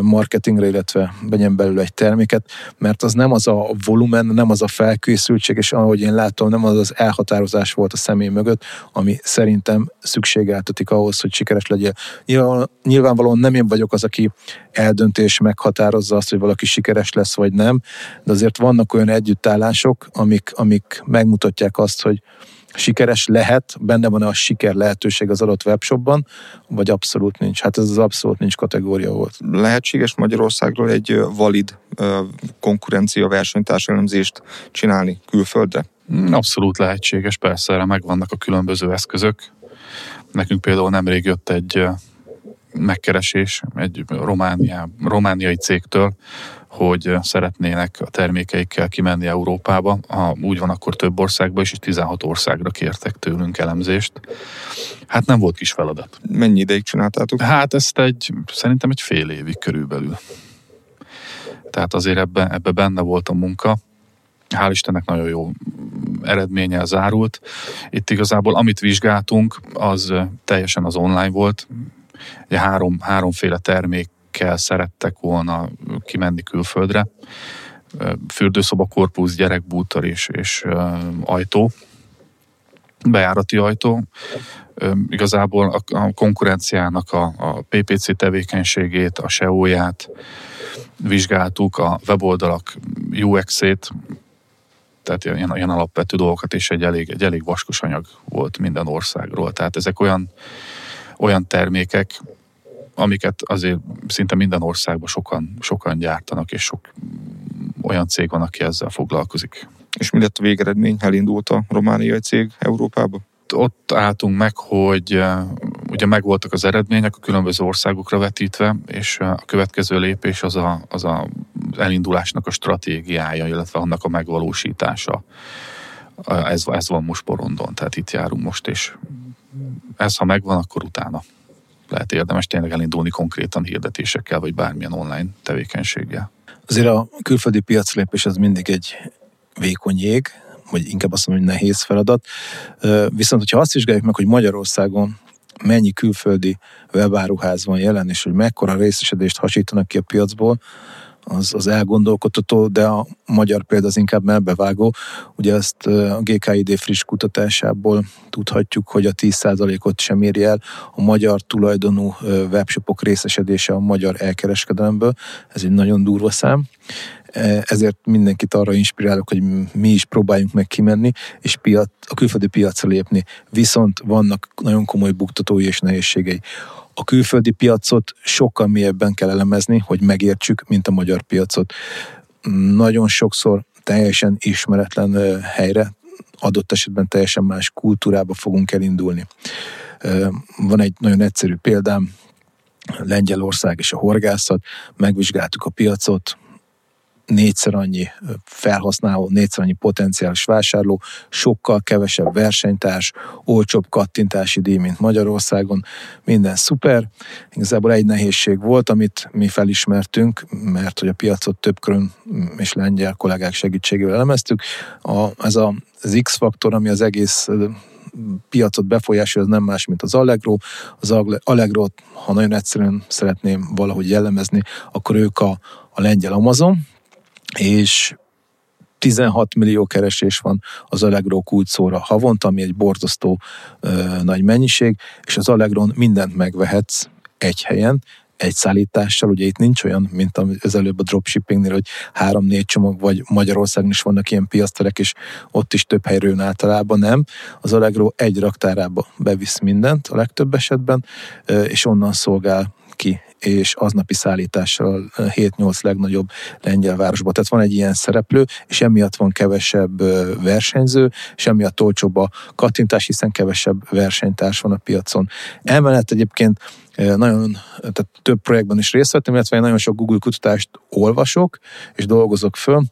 marketingre, illetve vegyen belőle egy terméket, mert az nem az a volumen, nem az a felkészültség, és ahogy én látom, nem az az elhatározás volt a személy mögött, ami szerintem szükségeltetik ahhoz, hogy sikeres legyen. Nyilván, nyilvánvalóan nem én vagyok az, aki eldöntés meghatározza azt, hogy valaki sikeres lesz vagy nem, de azért vannak olyan együttállások, amik, amik megmutatják azt, hogy sikeres lehet, benne van a siker lehetőség az adott webshopban, vagy abszolút nincs. Hát ez az abszolút nincs kategória volt. Lehetséges Magyarországról egy valid konkurencia versenytárselemzést csinálni külföldre? Abszolút lehetséges, persze erre megvannak a különböző eszközök. Nekünk például nemrég jött egy megkeresés egy románia, romániai cégtől, hogy szeretnének a termékeikkel kimenni Európába. Ha úgy van, akkor több országba is, és 16 országra kértek tőlünk elemzést. Hát nem volt kis feladat. Mennyi ideig csináltátok? Hát ezt egy, szerintem egy fél évig körülbelül. Tehát azért ebbe, ebbe benne volt a munka. Hál' Istennek nagyon jó eredménye zárult. Itt igazából amit vizsgáltunk, az teljesen az online volt. Három, háromféle termékkel szerettek volna kimenni külföldre. Fürdőszoba, korpusz, gyerekbútor és, és ajtó, bejárati ajtó. Igazából a, a konkurenciának a, a PPC tevékenységét, a SEO-ját vizsgáltuk, a weboldalak UX-ét, tehát ilyen, ilyen alapvető dolgokat, és egy elég, egy elég vaskos anyag volt minden országról. Tehát ezek olyan olyan termékek, amiket azért szinte minden országban sokan, sokan gyártanak, és sok olyan cég van, aki ezzel foglalkozik. És mi lett a végeredmény? Elindult a romániai cég Európába? Ott álltunk meg, hogy uh, ugye megvoltak az eredmények a különböző országokra vetítve, és uh, a következő lépés az a, az a elindulásnak a stratégiája, illetve annak a megvalósítása. Ez, ez van most porondon, tehát itt járunk most, és ez ha megvan, akkor utána lehet érdemes tényleg elindulni konkrétan hirdetésekkel, vagy bármilyen online tevékenységgel. Azért a külföldi piaclépés az mindig egy vékony jég, vagy inkább azt mondom, hogy nehéz feladat. Viszont, hogyha azt vizsgáljuk meg, hogy Magyarországon mennyi külföldi webáruház van jelen, és hogy mekkora részesedést hasítanak ki a piacból, az, az elgondolkodható, de a magyar példa az inkább melbevágó. Ugye ezt a GKID friss kutatásából tudhatjuk, hogy a 10%-ot sem éri el a magyar tulajdonú webshopok részesedése a magyar elkereskedelemből. Ez egy nagyon durva szám ezért mindenkit arra inspirálok, hogy mi is próbáljunk meg kimenni, és piac, a külföldi piacra lépni. Viszont vannak nagyon komoly buktatói és nehézségei a külföldi piacot sokkal mélyebben kell elemezni, hogy megértsük, mint a magyar piacot. Nagyon sokszor teljesen ismeretlen helyre, adott esetben teljesen más kultúrába fogunk elindulni. Van egy nagyon egyszerű példám, Lengyelország és a horgászat, megvizsgáltuk a piacot, négyszer annyi felhasználó, négyszer annyi potenciális vásárló, sokkal kevesebb versenytárs, olcsóbb kattintási díj, mint Magyarországon, minden szuper. Igazából egy nehézség volt, amit mi felismertünk, mert hogy a piacot több körön és lengyel kollégák segítségével elemeztük. A, ez a, az X-faktor, ami az egész piacot befolyásolja, az nem más, mint az Allegro. Az Allegro, ha nagyon egyszerűen szeretném valahogy jellemezni, akkor ők a a lengyel Amazon, és 16 millió keresés van az Allegro kulcsszóra havonta, ami egy borzasztó ö, nagy mennyiség, és az Allegron mindent megvehetsz egy helyen, egy szállítással, ugye itt nincs olyan, mint az előbb a dropshippingnél, hogy három-négy csomag, vagy Magyarországon is vannak ilyen piaszterek, és ott is több helyről általában, nem. Az Allegro egy raktárába bevisz mindent a legtöbb esetben, és onnan szolgál ki és aznapi szállítással 7-8 legnagyobb lengyel városba. Tehát van egy ilyen szereplő, és emiatt van kevesebb versenyző, és emiatt olcsóbb a kattintás, hiszen kevesebb versenytárs van a piacon. Emellett egyébként nagyon, tehát több projektben is részt vettem, illetve én nagyon sok Google kutatást olvasok, és dolgozok föl.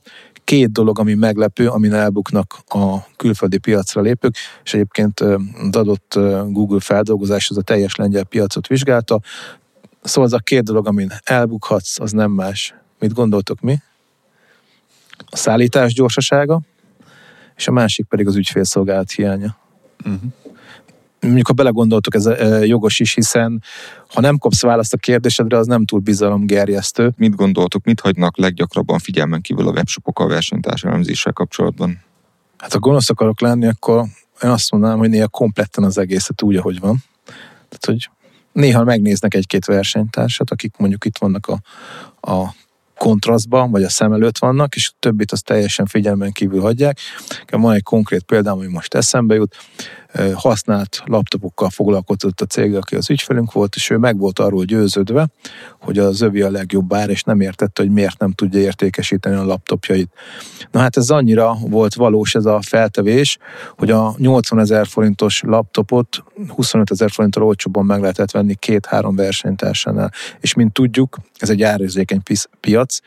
Két dolog, ami meglepő, amin elbuknak a külföldi piacra lépők, és egyébként az adott Google feldolgozás az a teljes lengyel piacot vizsgálta. Szóval az a két dolog, amin elbukhatsz, az nem más. Mit gondoltok mi? A szállítás gyorsasága, és a másik pedig az ügyfélszolgálat hiánya. Uh-huh mondjuk ha belegondoltok, ez jogos is, hiszen ha nem kapsz választ a kérdésedre, az nem túl bizalomgerjesztő. Mit gondoltok, mit hagynak leggyakrabban figyelmen kívül a webshopok a versenytárs elemzéssel kapcsolatban? Hát ha gonosz akarok lenni, akkor én azt mondanám, hogy néha kompletten az egészet úgy, ahogy van. Tehát, hogy néha megnéznek egy-két versenytársat, akik mondjuk itt vannak a, a kontrasztban, vagy a szem előtt vannak, és a többit azt teljesen figyelmen kívül hagyják. Van egy konkrét példám, ami most eszembe jut használt laptopokkal foglalkozott a cég, aki az ügyfelünk volt, és ő meg volt arról győződve, hogy az övi a legjobb ár, és nem értette, hogy miért nem tudja értékesíteni a laptopjait. Na hát ez annyira volt valós ez a feltevés, hogy a 80 ezer forintos laptopot 25 ezer forinttal olcsóbban meg lehetett venni két-három versenytársánál. És mint tudjuk, ez egy árérzékeny piac,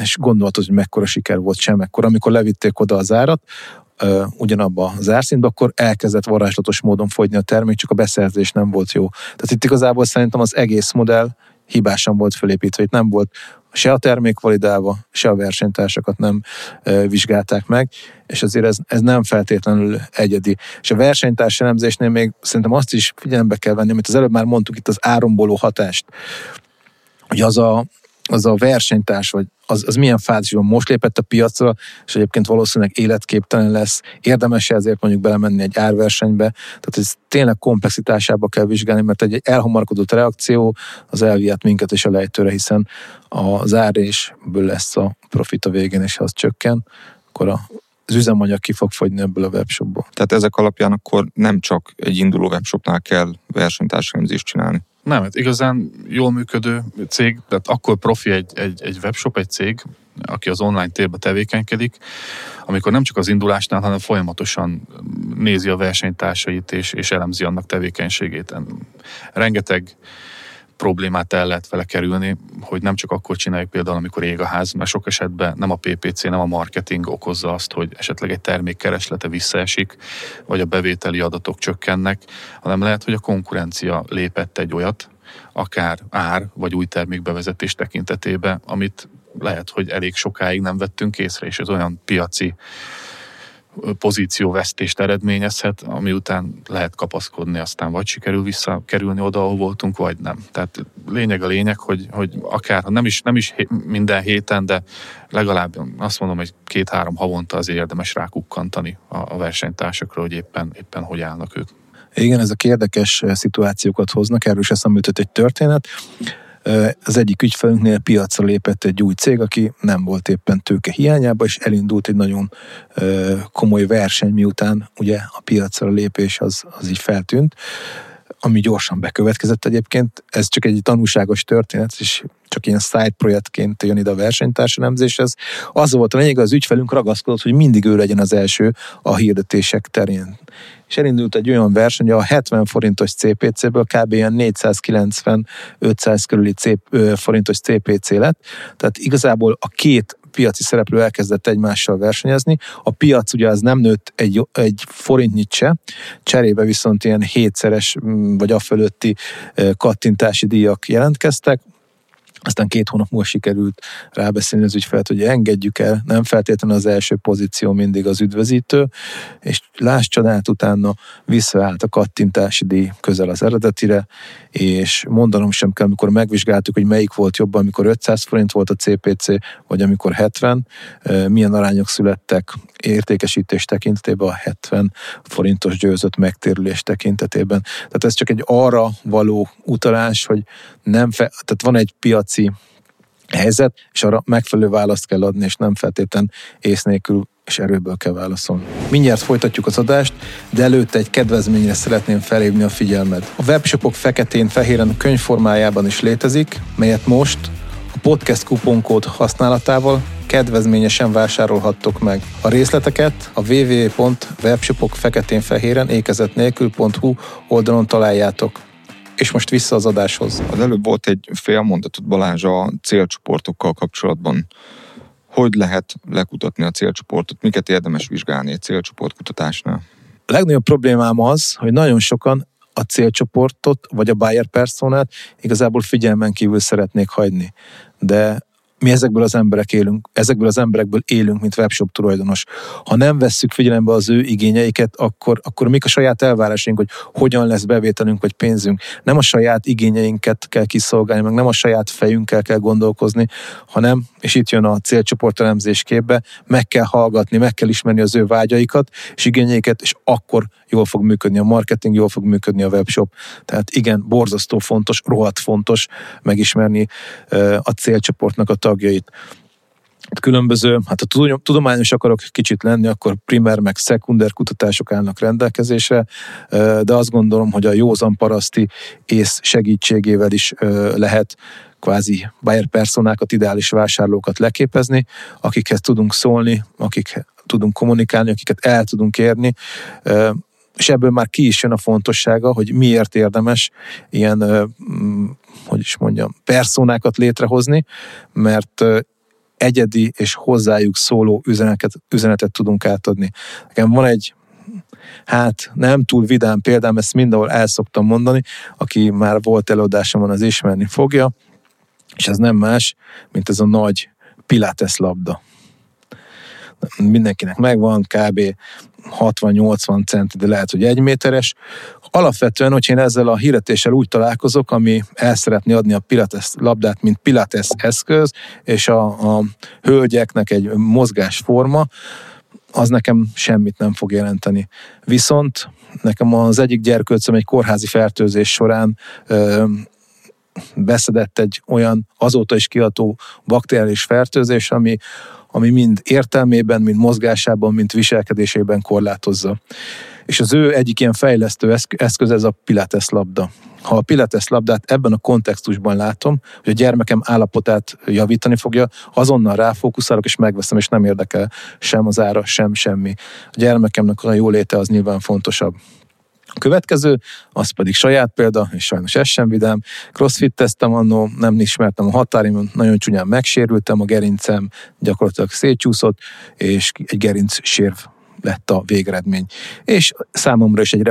és gondoltad, hogy mekkora siker volt sem ekkor, amikor levitték oda az árat, ugyanabba az árszintbe, akkor elkezdett varázslatos módon fogyni a termék, csak a beszerzés nem volt jó. Tehát itt igazából szerintem az egész modell hibásan volt fölépítve, itt nem volt se a termék validálva, se a versenytársakat nem e, vizsgálták meg, és azért ez, ez nem feltétlenül egyedi. És a versenytárs elemzésnél még szerintem azt is figyelembe kell venni, amit az előbb már mondtuk itt az áromboló hatást, hogy az a, az a versenytárs, vagy az, az milyen fázisban most lépett a piacra, és egyébként valószínűleg életképtelen lesz, érdemes ezért mondjuk belemenni egy árversenybe, tehát ez tényleg komplexitásába kell vizsgálni, mert egy elhamarkodott reakció az elvihet minket is a lejtőre, hiszen az árésből lesz a profit a végén, és ha az csökken, akkor a az üzemanyag ki fog fogyni ebből a webshopból. Tehát ezek alapján akkor nem csak egy induló webshopnál kell versenytársadalmazést csinálni. Nem, hát igazán jól működő cég, tehát akkor profi egy, egy, egy webshop, egy cég, aki az online térbe tevékenykedik, amikor nem csak az indulásnál, hanem folyamatosan nézi a versenytársait és, és elemzi annak tevékenységét. Rengeteg problémát el lehet vele kerülni, hogy nem csak akkor csináljuk például, amikor ég a ház, mert sok esetben nem a PPC, nem a marketing okozza azt, hogy esetleg egy termék kereslete visszaesik, vagy a bevételi adatok csökkennek, hanem lehet, hogy a konkurencia lépett egy olyat, akár ár vagy új termékbevezetés tekintetében, amit lehet, hogy elég sokáig nem vettünk észre, és ez olyan piaci pozícióvesztést eredményezhet, ami után lehet kapaszkodni, aztán vagy sikerül visszakerülni oda, ahol voltunk, vagy nem. Tehát lényeg a lényeg, hogy, hogy akár nem is, nem is minden héten, de legalább azt mondom, hogy két-három havonta azért érdemes rákukkantani a, a versenytársakra, hogy éppen, éppen hogy állnak ők. Igen, ezek érdekes szituációkat hoznak, erről is eszembe egy történet az egyik ügyfelünknél piacra lépett egy új cég, aki nem volt éppen tőke hiányába, és elindult egy nagyon komoly verseny, miután ugye a piacra lépés az, az így feltűnt ami gyorsan bekövetkezett egyébként. Ez csak egy tanúságos történet, és csak ilyen side projektként jön ide a versenytársalemzéshez. Az volt a lényeg, az ügyfelünk ragaszkodott, hogy mindig ő legyen az első a hirdetések terén. És elindult egy olyan verseny, a 70 forintos CPC-ből kb. ilyen 490-500 körüli forintos CPC lett. Tehát igazából a két piaci szereplő elkezdett egymással versenyezni. A piac ugye az nem nőtt egy, egy forintnyit se, cserébe viszont ilyen hétszeres vagy a fölötti kattintási díjak jelentkeztek, aztán két hónap múlva sikerült rábeszélni az ügyfelet, hogy engedjük el, nem feltétlenül az első pozíció mindig az üdvözítő, és láss csodát utána visszaállt a kattintási díj közel az eredetire, és mondanom sem kell, amikor megvizsgáltuk, hogy melyik volt jobban, amikor 500 forint volt a CPC, vagy amikor 70, milyen arányok születtek értékesítés tekintetében, a 70 forintos győzött megtérülés tekintetében. Tehát ez csak egy arra való utalás, hogy nem fe, tehát van egy piaci helyzet, és arra megfelelő választ kell adni, és nem feltétlen ész nélkül és erőből kell válaszolni. Mindjárt folytatjuk az adást, de előtte egy kedvezményre szeretném felhívni a figyelmed. A webshopok feketén-fehéren könyvformájában is létezik, melyet most a podcast kuponkód használatával kedvezményesen vásárolhattok meg. A részleteket a www.webshopok feketén-fehéren ékezet nélkül.hu oldalon találjátok. És most vissza az adáshoz. Az előbb volt egy fél mondatot Balázs a célcsoportokkal kapcsolatban. Hogy lehet lekutatni a célcsoportot? Miket érdemes vizsgálni egy célcsoportkutatásnál? A legnagyobb problémám az, hogy nagyon sokan a célcsoportot, vagy a buyer personát igazából figyelmen kívül szeretnék hagyni. De mi ezekből az emberek élünk, ezekből az emberekből élünk, mint webshop tulajdonos. Ha nem vesszük figyelembe az ő igényeiket, akkor, akkor mik a saját elvárásaink, hogy hogyan lesz bevételünk vagy pénzünk. Nem a saját igényeinket kell kiszolgálni, meg nem a saját fejünkkel kell gondolkozni, hanem, és itt jön a célcsoportelemzés képbe, meg kell hallgatni, meg kell ismerni az ő vágyaikat és igényeiket, és akkor jól fog működni a marketing, jól fog működni a webshop. Tehát igen, borzasztó fontos, rohadt fontos megismerni a célcsoportnak a tagjait. Különböző, hát ha tudományos akarok kicsit lenni, akkor primer meg szekunder kutatások állnak rendelkezésre, de azt gondolom, hogy a józan paraszti ész segítségével is lehet kvázi buyer personákat, ideális vásárlókat leképezni, akikhez tudunk szólni, akik tudunk kommunikálni, akiket el tudunk érni, és ebből már ki is jön a fontossága, hogy miért érdemes ilyen, hogy is mondjam, personákat létrehozni, mert egyedi és hozzájuk szóló üzenetet, üzenetet tudunk átadni. Nekem van egy hát nem túl vidám példám, ezt mindenhol el szoktam mondani, aki már volt előadásomon, az ismerni fogja, és ez nem más, mint ez a nagy Pilates labda mindenkinek megvan, kb. 60-80 centi, de lehet, hogy egy méteres. Alapvetően, hogy én ezzel a hirdetéssel úgy találkozok, ami el szeretné adni a Pilates labdát, mint Pilates eszköz, és a, a hölgyeknek egy mozgásforma, az nekem semmit nem fog jelenteni. Viszont nekem az egyik gyerkőcöm egy kórházi fertőzés során ö, beszedett egy olyan azóta is kiadó bakteriális fertőzés, ami ami mind értelmében, mind mozgásában, mind viselkedésében korlátozza. És az ő egyik ilyen fejlesztő eszköz ez a Pilates labda. Ha a Pilates labdát ebben a kontextusban látom, hogy a gyermekem állapotát javítani fogja, azonnal ráfókuszálok és megveszem, és nem érdekel sem az ára, sem semmi. A gyermekemnek a jóléte az nyilván fontosabb. A következő, az pedig saját példa, és sajnos ez sem vidám. Crossfit tesztem annó, nem ismertem a határim, nagyon csúnyán megsérültem, a gerincem gyakorlatilag szétcsúszott, és egy gerinc sérv lett a végeredmény. És számomra is egy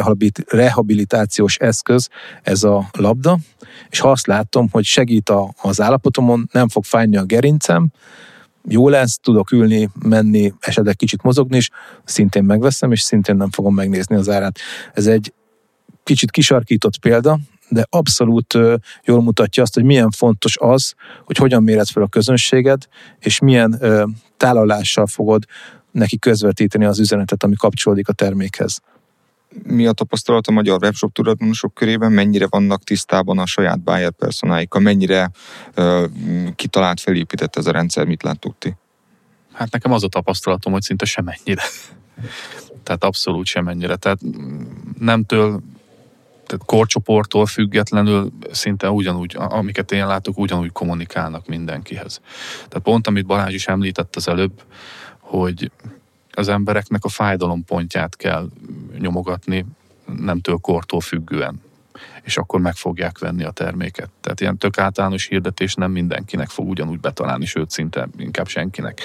rehabilitációs eszköz ez a labda, és ha azt látom, hogy segít a, az állapotomon, nem fog fájni a gerincem, jó lesz, tudok ülni, menni, esetleg kicsit mozogni is, szintén megveszem, és szintén nem fogom megnézni az árát. Ez egy kicsit kisarkított példa, de abszolút jól mutatja azt, hogy milyen fontos az, hogy hogyan méred fel a közönséged, és milyen tálalással fogod neki közvetíteni az üzenetet, ami kapcsolódik a termékhez mi a tapasztalat a magyar webshop tulajdonosok körében, mennyire vannak tisztában a saját buyer personáikkal, mennyire uh, kitalált, felépített ez a rendszer, mit láttuk ti? Hát nekem az a tapasztalatom, hogy szinte semennyire. Tehát abszolút semennyire. Tehát nemtől tehát korcsoporttól függetlenül szinte ugyanúgy, amiket én látok, ugyanúgy kommunikálnak mindenkihez. Tehát pont, amit Balázs is említett az előbb, hogy az embereknek a fájdalompontját kell nyomogatni, nemtől kortól függően és akkor meg fogják venni a terméket. Tehát ilyen tök általános hirdetés nem mindenkinek fog ugyanúgy betalálni, sőt szinte inkább senkinek.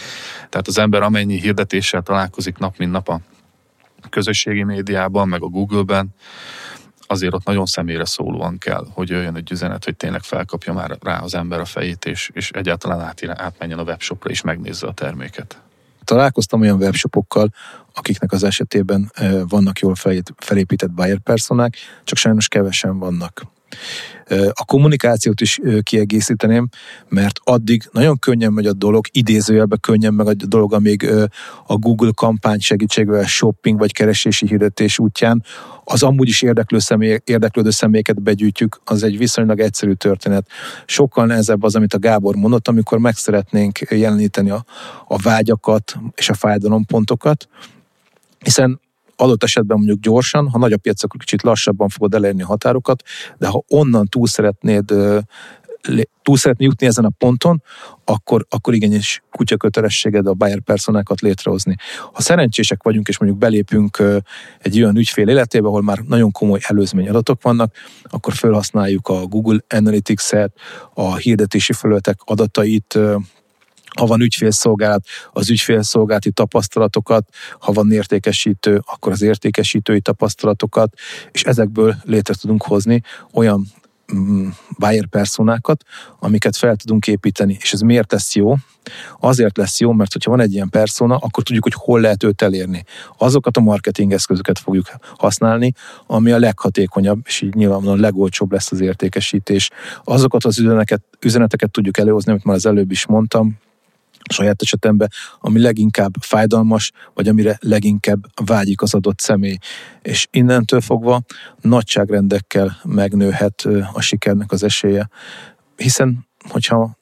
Tehát az ember amennyi hirdetéssel találkozik nap mint nap a közösségi médiában, meg a Google-ben, azért ott nagyon személyre szólóan kell, hogy jöjjön egy üzenet, hogy tényleg felkapja már rá az ember a fejét, és, és egyáltalán át, átmenjen a webshopra és megnézze a terméket. Találkoztam olyan webshopokkal, akiknek az esetében vannak jól felépített buyer personák, csak sajnos kevesen vannak. A kommunikációt is kiegészíteném, mert addig nagyon könnyen megy a dolog, idézőjelben könnyen meg a dolog, amíg a Google kampány segítségével shopping vagy keresési hirdetés útján az amúgy is érdeklő személy, érdeklődő személyeket begyűjtjük, az egy viszonylag egyszerű történet. Sokkal nehezebb az, amit a Gábor mondott, amikor meg szeretnénk jeleníteni a, a vágyakat és a fájdalompontokat, hiszen adott esetben mondjuk gyorsan, ha nagy a piac, akkor kicsit lassabban fogod elérni a határokat, de ha onnan túl szeretnéd túl szeretné jutni ezen a ponton, akkor, akkor igenis kutya kötelességed a buyer personákat létrehozni. Ha szerencsések vagyunk, és mondjuk belépünk egy olyan ügyfél életébe, ahol már nagyon komoly előzmény adatok vannak, akkor felhasználjuk a Google Analytics-et, a hirdetési felületek adatait, ha van ügyfélszolgálat, az ügyfélszolgálati tapasztalatokat, ha van értékesítő, akkor az értékesítői tapasztalatokat, és ezekből létre tudunk hozni olyan mm, buyer personákat, amiket fel tudunk építeni. És ez miért lesz jó? Azért lesz jó, mert hogyha van egy ilyen persona, akkor tudjuk, hogy hol lehet őt elérni. Azokat a marketing eszközöket fogjuk használni, ami a leghatékonyabb, és így nyilvánvalóan legolcsóbb lesz az értékesítés. Azokat az üzeneteket, üzeneteket tudjuk előhozni, amit már az előbb is mondtam, saját esetemben, ami leginkább fájdalmas, vagy amire leginkább vágyik az adott személy. És innentől fogva nagyságrendekkel megnőhet a sikernek az esélye. Hiszen, hogyha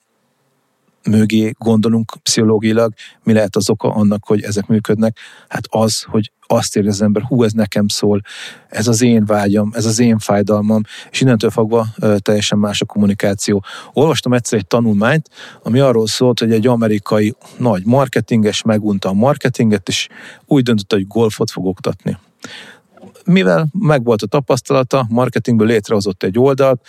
mögé gondolunk pszichológilag, mi lehet az oka annak, hogy ezek működnek? Hát az, hogy azt érzi az ember, hú, ez nekem szól, ez az én vágyam, ez az én fájdalmam, és innentől fogva teljesen más a kommunikáció. Olvastam egyszer egy tanulmányt, ami arról szólt, hogy egy amerikai nagy marketinges megunta a marketinget, és úgy döntött, hogy golfot fog oktatni. Mivel megvolt a tapasztalata, marketingből létrehozott egy oldalt,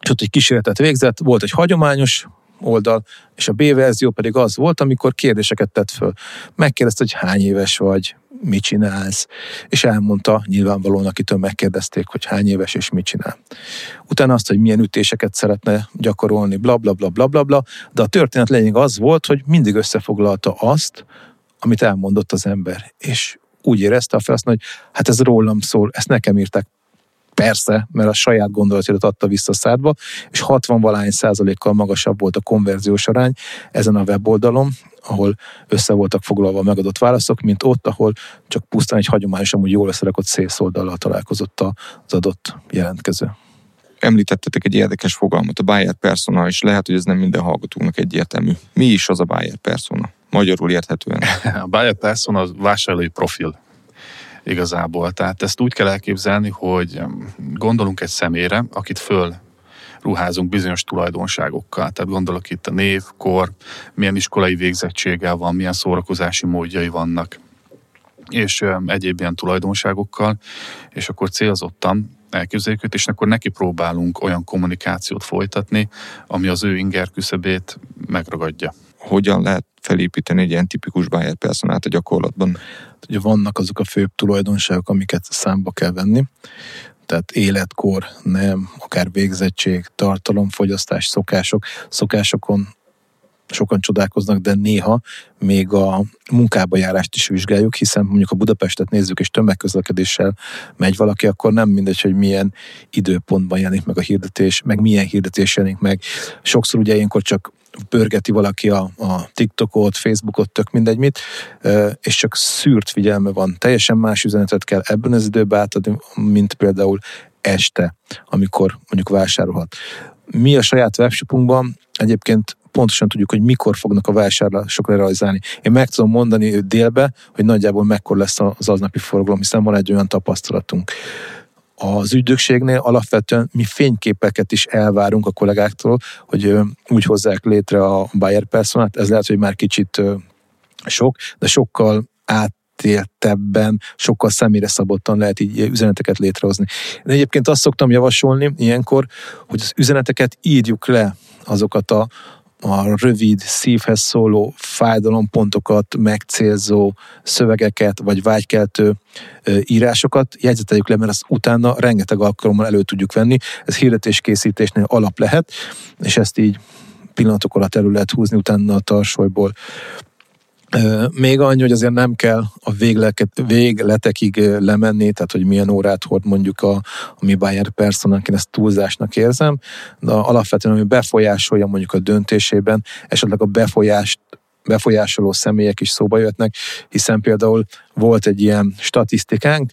és ott egy kísérletet végzett, volt egy hagyományos oldal, és a B verzió pedig az volt, amikor kérdéseket tett föl. Megkérdezte, hogy hány éves vagy, mit csinálsz, és elmondta nyilvánvalóan, akitől megkérdezték, hogy hány éves és mit csinál. Utána azt, hogy milyen ütéseket szeretne gyakorolni, bla bla bla bla bla, bla de a történet lényeg az volt, hogy mindig összefoglalta azt, amit elmondott az ember, és úgy érezte a felhasználó, hogy hát ez rólam szól, ezt nekem írták Persze, mert a saját gondolatodat adta vissza a szádba, és 60 valány százalékkal magasabb volt a konverziós arány ezen a weboldalon, ahol össze voltak foglalva a megadott válaszok, mint ott, ahol csak pusztán egy hagyományos, amúgy jól összerakott szélszoldallal találkozott az adott jelentkező. Említettetek egy érdekes fogalmat, a buyer persona, és lehet, hogy ez nem minden hallgatónak egyértelmű. Mi is az a buyer persona? Magyarul érthetően. [laughs] A buyer persona az vásárlói profil igazából. Tehát ezt úgy kell elképzelni, hogy gondolunk egy személyre, akit föl ruházunk bizonyos tulajdonságokkal. Tehát gondolok itt a név, kor, milyen iskolai végzettséggel van, milyen szórakozási módjai vannak, és egyéb ilyen tulajdonságokkal, és akkor célzottan elképzeljük őt, és akkor neki próbálunk olyan kommunikációt folytatni, ami az ő inger küszöbét megragadja. Hogyan lehet felépíteni egy ilyen tipikus buyer personát a gyakorlatban? Ugye vannak azok a főbb tulajdonságok, amiket számba kell venni, tehát életkor, nem, akár végzettség, tartalomfogyasztás, szokások. Szokásokon sokan csodálkoznak, de néha még a munkába járást is vizsgáljuk, hiszen mondjuk a Budapestet nézzük, és tömegközlekedéssel megy valaki, akkor nem mindegy, hogy milyen időpontban jelenik meg a hirdetés, meg milyen hirdetés jelenik meg. Sokszor ugye ilyenkor csak pörgeti valaki a, a TikTokot, Facebookot, tök mindegy mit, és csak szűrt figyelme van. Teljesen más üzenetet kell ebben az időben átadni, mint például este, amikor mondjuk vásárolhat. Mi a saját webshopunkban egyébként pontosan tudjuk, hogy mikor fognak a vásárlások realizálni. Én meg tudom mondani délbe, hogy nagyjából mekkor lesz az aznapi forgalom, hiszen van egy olyan tapasztalatunk. Az ügynökségnél alapvetően mi fényképeket is elvárunk a kollégáktól, hogy úgy hozzák létre a buyer personát. Ez lehet, hogy már kicsit sok, de sokkal át éltebben, sokkal személyre szabottan lehet így üzeneteket létrehozni. Én egyébként azt szoktam javasolni ilyenkor, hogy az üzeneteket írjuk le azokat a a rövid, szívhez szóló fájdalompontokat megcélzó szövegeket, vagy vágykeltő írásokat jegyzeteljük le, mert azt utána rengeteg alkalommal elő tudjuk venni. Ez hirdetéskészítésnél alap lehet, és ezt így pillanatok alatt elő lehet húzni utána a tarsolyból. Még annyi, hogy azért nem kell a végleket, végletekig lemenni, tehát hogy milyen órát hord mondjuk a, a mi buyer person én ezt túlzásnak érzem, de alapvetően ami befolyásolja mondjuk a döntésében, esetleg a befolyást befolyásoló személyek is szóba jöhetnek, hiszen például volt egy ilyen statisztikánk,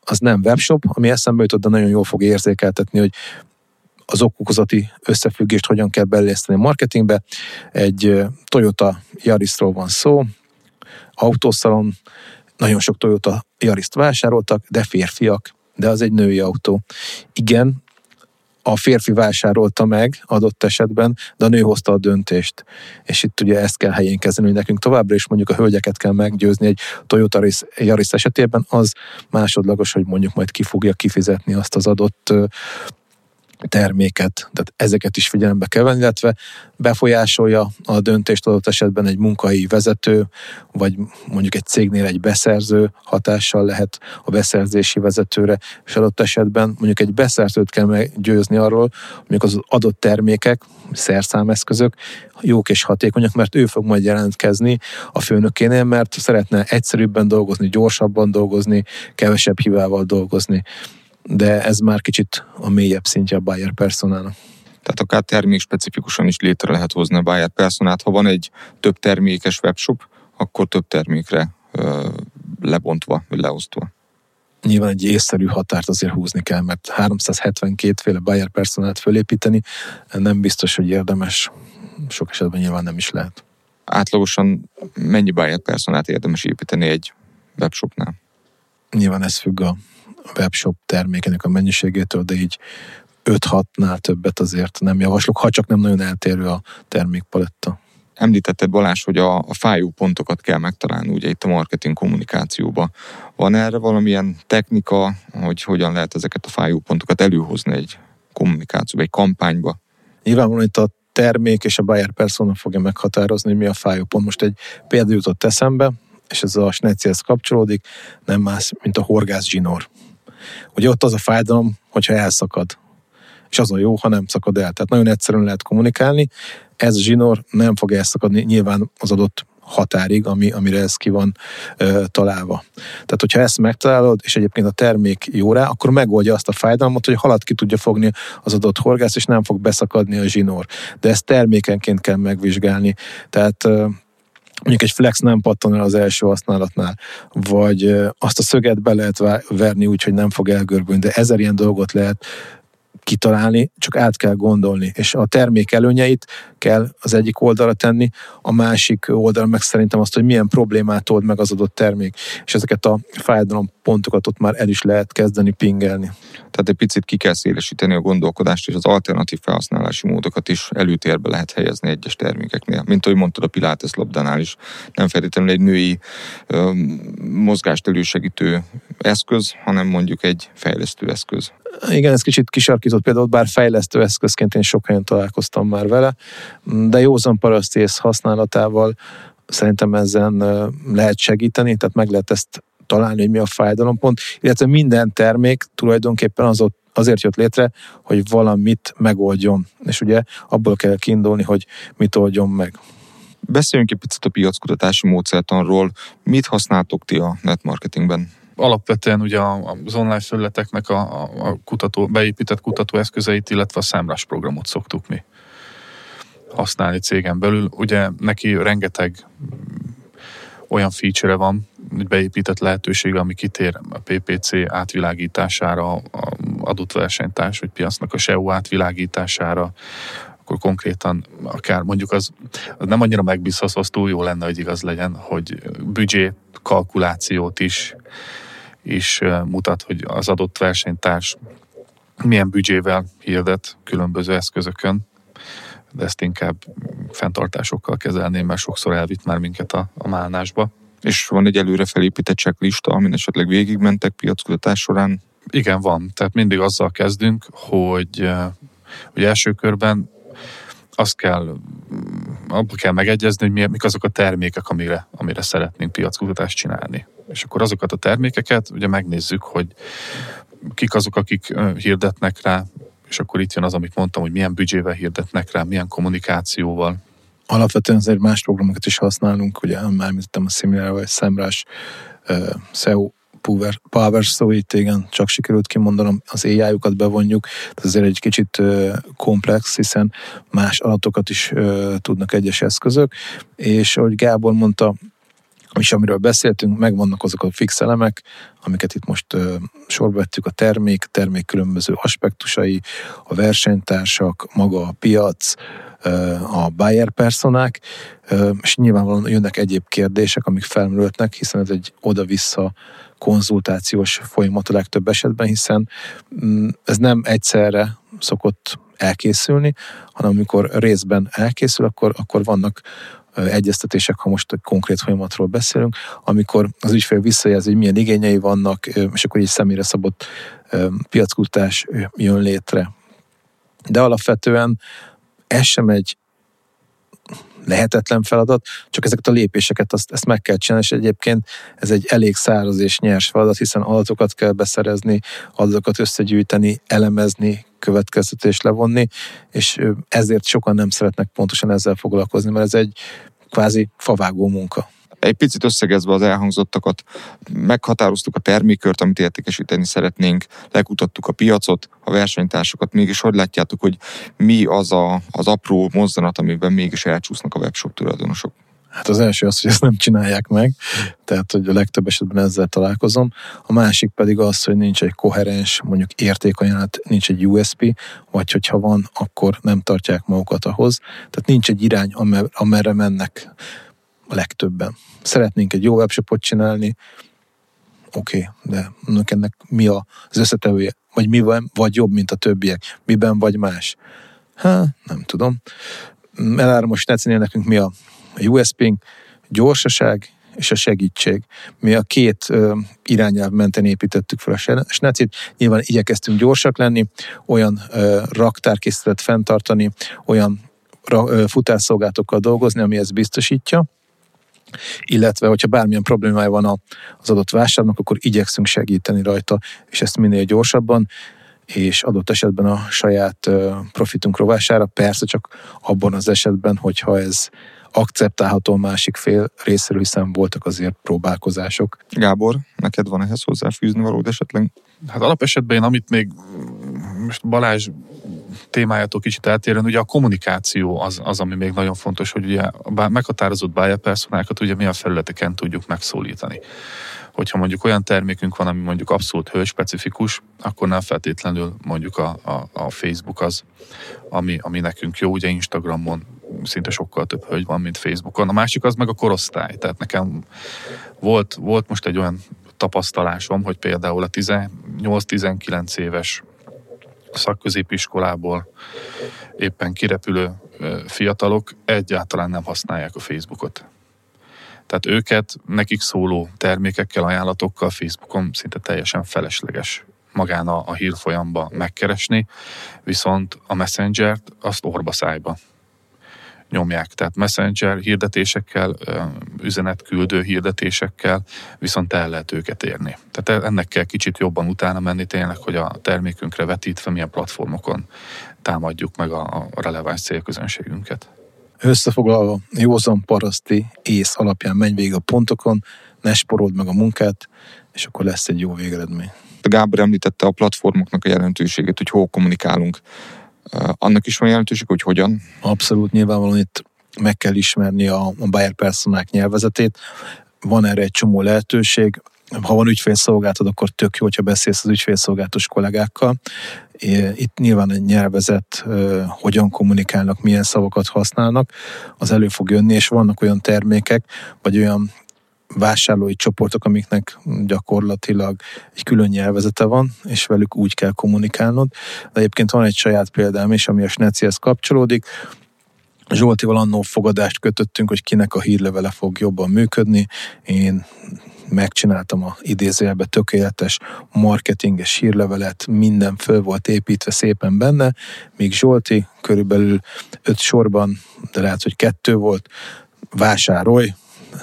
az nem webshop, ami eszembe jutott, de nagyon jól fog érzékeltetni, hogy az okokozati összefüggést hogyan kell beilleszteni a marketingbe. Egy Toyota Yarisról van szó, autószalon, nagyon sok Toyota Yariszt vásároltak, de férfiak, de az egy női autó. Igen, a férfi vásárolta meg adott esetben, de a nő hozta a döntést. És itt ugye ezt kell helyén kezdeni, hogy nekünk továbbra is mondjuk a hölgyeket kell meggyőzni egy Toyota Yaris esetében, az másodlagos, hogy mondjuk majd ki fogja kifizetni azt az adott terméket, tehát ezeket is figyelembe kell venni, illetve befolyásolja a döntést adott esetben egy munkai vezető, vagy mondjuk egy cégnél egy beszerző hatással lehet a beszerzési vezetőre, és adott esetben mondjuk egy beszerzőt kell meggyőzni arról, hogy az adott termékek, szerszámeszközök jók és hatékonyak, mert ő fog majd jelentkezni a főnökénél, mert szeretne egyszerűbben dolgozni, gyorsabban dolgozni, kevesebb hibával dolgozni de ez már kicsit a mélyebb szintje a buyer personának. Tehát akár termék specifikusan is létre lehet hozni a buyer personát. Ha van egy több termékes webshop, akkor több termékre ö, lebontva, vagy leosztva. Nyilván egy észszerű határt azért húzni kell, mert 372 féle buyer personát fölépíteni nem biztos, hogy érdemes. Sok esetben nyilván nem is lehet. Átlagosan mennyi buyer personát érdemes építeni egy webshopnál? Nyilván ez függ a webshop termékenek a mennyiségétől, de így 5-6-nál többet azért nem javaslok, ha csak nem nagyon eltérő a termékpaletta. Említetted Balázs, hogy a, a fájó pontokat kell megtalálni ugye itt a marketing kommunikációba. Van erre valamilyen technika, hogy hogyan lehet ezeket a fájó pontokat előhozni egy kommunikációba, egy kampányba? Nyilvánvalóan itt a termék és a buyer persona fogja meghatározni, hogy mi a fájó pont. Most egy példa jutott eszembe, és ez a snecihez kapcsolódik, nem más, mint a horgász zsinór. Ugye ott az a fájdalom, hogyha elszakad. És az a jó, ha nem szakad el. Tehát nagyon egyszerűen lehet kommunikálni. Ez a zsinór nem fog elszakadni nyilván az adott határig, ami, amire ez ki van ö, találva. Tehát, hogyha ezt megtalálod, és egyébként a termék jó rá, akkor megoldja azt a fájdalmat, hogy halat ki tudja fogni az adott horgász, és nem fog beszakadni a zsinór. De ezt termékenként kell megvizsgálni. Tehát ö, mondjuk egy flex nem pattan el az első használatnál, vagy azt a szöget be lehet verni úgy, hogy nem fog elgörbülni, de ezer ilyen dolgot lehet kitalálni, csak át kell gondolni, és a termék előnyeit kell az egyik oldalra tenni, a másik oldalra meg szerintem azt, hogy milyen problémát old meg az adott termék, és ezeket a fájdalom pontokat ott már el is lehet kezdeni pingelni. Tehát egy picit ki kell szélesíteni a gondolkodást, és az alternatív felhasználási módokat is előtérbe lehet helyezni egyes termékeknél. Mint ahogy mondtad a Pilates labdánál is, nem feltétlenül egy női ö, mozgást elősegítő eszköz, hanem mondjuk egy fejlesztő eszköz. Igen, ez kicsit kisarkított például, bár fejlesztő eszközként én sok helyen találkoztam már vele, de józan parasztész használatával szerintem ezen lehet segíteni, tehát meg lehet ezt találni, hogy mi a fájdalompont, illetve minden termék tulajdonképpen az ott azért jött létre, hogy valamit megoldjon. És ugye abból kell kiindulni, hogy mit oldjon meg. Beszéljünk egy picit a piackutatási módszertanról. Mit használtok ti a netmarketingben? Alapvetően ugye az online felületeknek a, a kutató, beépített kutatóeszközeit, illetve a számlás programot szoktuk mi használni cégen belül. Ugye neki rengeteg olyan feature van, beépített lehetőség, ami kitér a PPC átvilágítására, a adott versenytárs vagy piacnak a SEO átvilágítására, akkor konkrétan akár mondjuk az, az nem annyira megbízható, az túl jó lenne, hogy igaz legyen, hogy büdzsé kalkulációt is is mutat, hogy az adott versenytárs milyen büdzsével hirdet különböző eszközökön, de ezt inkább fenntartásokkal kezelném, mert sokszor elvitt már minket a, a málnásba. És van egy előre felépített checklista, amin esetleg végigmentek piackutatás során? Igen, van. Tehát mindig azzal kezdünk, hogy, hogy első körben azt kell, abba kell megegyezni, hogy mik azok a termékek, amire, amire szeretnénk piackutatást csinálni. És akkor azokat a termékeket ugye megnézzük, hogy kik azok, akik hirdetnek rá, és akkor itt jön az, amit mondtam, hogy milyen büdzsével hirdetnek rá, milyen kommunikációval. Alapvetően azért más programokat is használunk, ugye már említettem a Similar vagy Semrush, uh, SEO Power, Power szóit, igen, csak sikerült kimondanom, az AI-jukat bevonjuk, ez azért egy kicsit komplex, hiszen más adatokat is tudnak egyes eszközök, és ahogy Gábor mondta, és amiről beszéltünk, megvannak azok a fix elemek, amiket itt most uh, sorba vettük, a termék, termék különböző aspektusai, a versenytársak, maga a piac, a buyer personák, és nyilvánvalóan jönnek egyéb kérdések, amik felmerülhetnek, hiszen ez egy oda-vissza konzultációs folyamat a legtöbb esetben, hiszen mm, ez nem egyszerre szokott elkészülni, hanem amikor részben elkészül, akkor, akkor vannak egyeztetések, ha most egy konkrét folyamatról beszélünk, amikor az ügyfél visszajelzi, hogy milyen igényei vannak, és akkor így személyre szabott piackutás jön létre. De alapvetően ez sem egy lehetetlen feladat, csak ezeket a lépéseket azt, ezt meg kell csinálni, és egyébként ez egy elég száraz és nyers feladat, hiszen adatokat kell beszerezni, adatokat összegyűjteni, elemezni, következtetést levonni, és ezért sokan nem szeretnek pontosan ezzel foglalkozni, mert ez egy kvázi favágó munka. Egy picit összegezve az elhangzottakat, meghatároztuk a termékört, amit értékesíteni szeretnénk, lekutattuk a piacot, a versenytársakat, mégis hogy látjátok, hogy mi az a, az apró mozzanat, amiben mégis elcsúsznak a webshop tulajdonosok? Hát az első az, hogy ezt nem csinálják meg, tehát hogy a legtöbb esetben ezzel találkozom. A másik pedig az, hogy nincs egy koherens, mondjuk értékajánlat, nincs egy USP, vagy hogyha van, akkor nem tartják magukat ahhoz. Tehát nincs egy irány, amerre mennek a legtöbben. Szeretnénk egy jó webshopot csinálni, oké, okay, de ennek mi az összetevője? Vagy mi van, vagy jobb, mint a többiek? Miben vagy más? Hát, nem tudom. Elára most ne nekünk mi a USP-nk, gyorsaság és a segítség. Mi a két ö, irányelv mentén építettük fel a snecit. Nyilván igyekeztünk gyorsak lenni, olyan ö, raktárkészletet fenntartani, olyan ra, ö, futárszolgálatokkal dolgozni, ami ezt biztosítja, illetve hogyha bármilyen problémája van az adott vásárnak, akkor igyekszünk segíteni rajta, és ezt minél gyorsabban, és adott esetben a saját profitunk rovására, persze csak abban az esetben, hogyha ez akceptálható a másik fél részéről, hiszen voltak azért próbálkozások. Gábor, neked van ehhez hozzáfűzni valód esetleg? Hát alapesetben én, amit még most Balázs témájától kicsit eltérően, ugye a kommunikáció az, az, ami még nagyon fontos, hogy ugye a meghatározott buyer personákat ugye milyen felületeken tudjuk megszólítani. Hogyha mondjuk olyan termékünk van, ami mondjuk abszolút hőspecifikus, akkor nem feltétlenül mondjuk a, a, a Facebook az, ami, ami nekünk jó, ugye Instagramon szinte sokkal több hölgy van, mint Facebookon. A másik az meg a korosztály. Tehát nekem volt, volt most egy olyan tapasztalásom, hogy például a 18-19 éves szakközépiskolából éppen kirepülő fiatalok egyáltalán nem használják a Facebookot. Tehát őket, nekik szóló termékekkel, ajánlatokkal Facebookon szinte teljesen felesleges magán a, a hírfolyamba megkeresni, viszont a Messenger-t azt orba szájba nyomják. Tehát messenger hirdetésekkel, üzenetküldő hirdetésekkel viszont el lehet őket érni. Tehát ennek kell kicsit jobban utána menni tényleg, hogy a termékünkre vetítve milyen platformokon támadjuk meg a, releváns célközönségünket. Összefoglalva, józan paraszti ész alapján menj végig a pontokon, ne sporold meg a munkát, és akkor lesz egy jó végeredmény. Gábor említette a platformoknak a jelentőségét, hogy hol kommunikálunk annak is van jelentőség, hogy hogyan? Abszolút nyilvánvalóan itt meg kell ismerni a, a buyer personák nyelvezetét. Van erre egy csomó lehetőség. Ha van ügyfélszolgáltatod, akkor tök jó, hogyha beszélsz az ügyfélszolgálatos kollégákkal. Itt nyilván egy nyelvezet, hogyan kommunikálnak, milyen szavakat használnak, az elő fog jönni, és vannak olyan termékek, vagy olyan vásárlói csoportok, amiknek gyakorlatilag egy külön nyelvezete van, és velük úgy kell kommunikálnod. De egyébként van egy saját példám is, ami a Snecihez kapcsolódik. Zsoltival annó fogadást kötöttünk, hogy kinek a hírlevele fog jobban működni. Én megcsináltam a idézőjelbe tökéletes marketinges hírlevelet, minden föl volt építve szépen benne, míg Zsolti körülbelül öt sorban, de lehet, hogy kettő volt, vásárolj,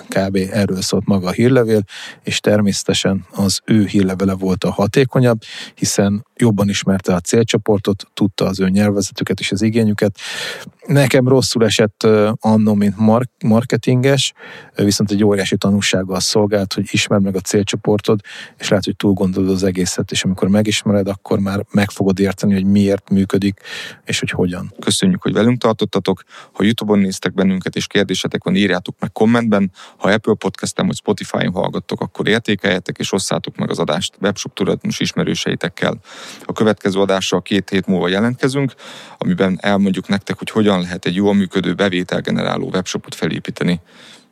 kb. erről szólt maga a hírlevél, és természetesen az ő hírlevele volt a hatékonyabb, hiszen jobban ismerte a célcsoportot, tudta az ő nyelvezetüket és az igényüket. Nekem rosszul esett annó, mint mark- marketinges, viszont egy óriási tanulsággal szolgált, hogy ismerd meg a célcsoportod, és lehet, hogy túl gondolod az egészet, és amikor megismered, akkor már meg fogod érteni, hogy miért működik, és hogy hogyan. Köszönjük, hogy velünk tartottatok. Ha YouTube-on néztek bennünket, és kérdésetek van, írjátok meg kommentben. Ha Apple Podcast-en vagy Spotify-on hallgattok, akkor értékeljetek, és osszátok meg az adást webshop tulajdonos ismerőseitekkel. A következő adással két hét múlva jelentkezünk, amiben elmondjuk nektek, hogy hogyan lehet egy jól működő bevételgeneráló webshopot felépíteni.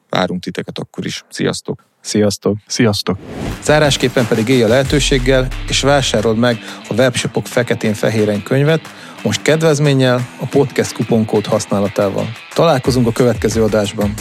Várunk titeket akkor is. Sziasztok! Sziasztok! Sziasztok! Zárásképpen pedig élj a lehetőséggel, és vásárold meg a webshopok feketén-fehéren könyvet, most kedvezménnyel a podcast kuponkód használatával. Találkozunk a következő adásban.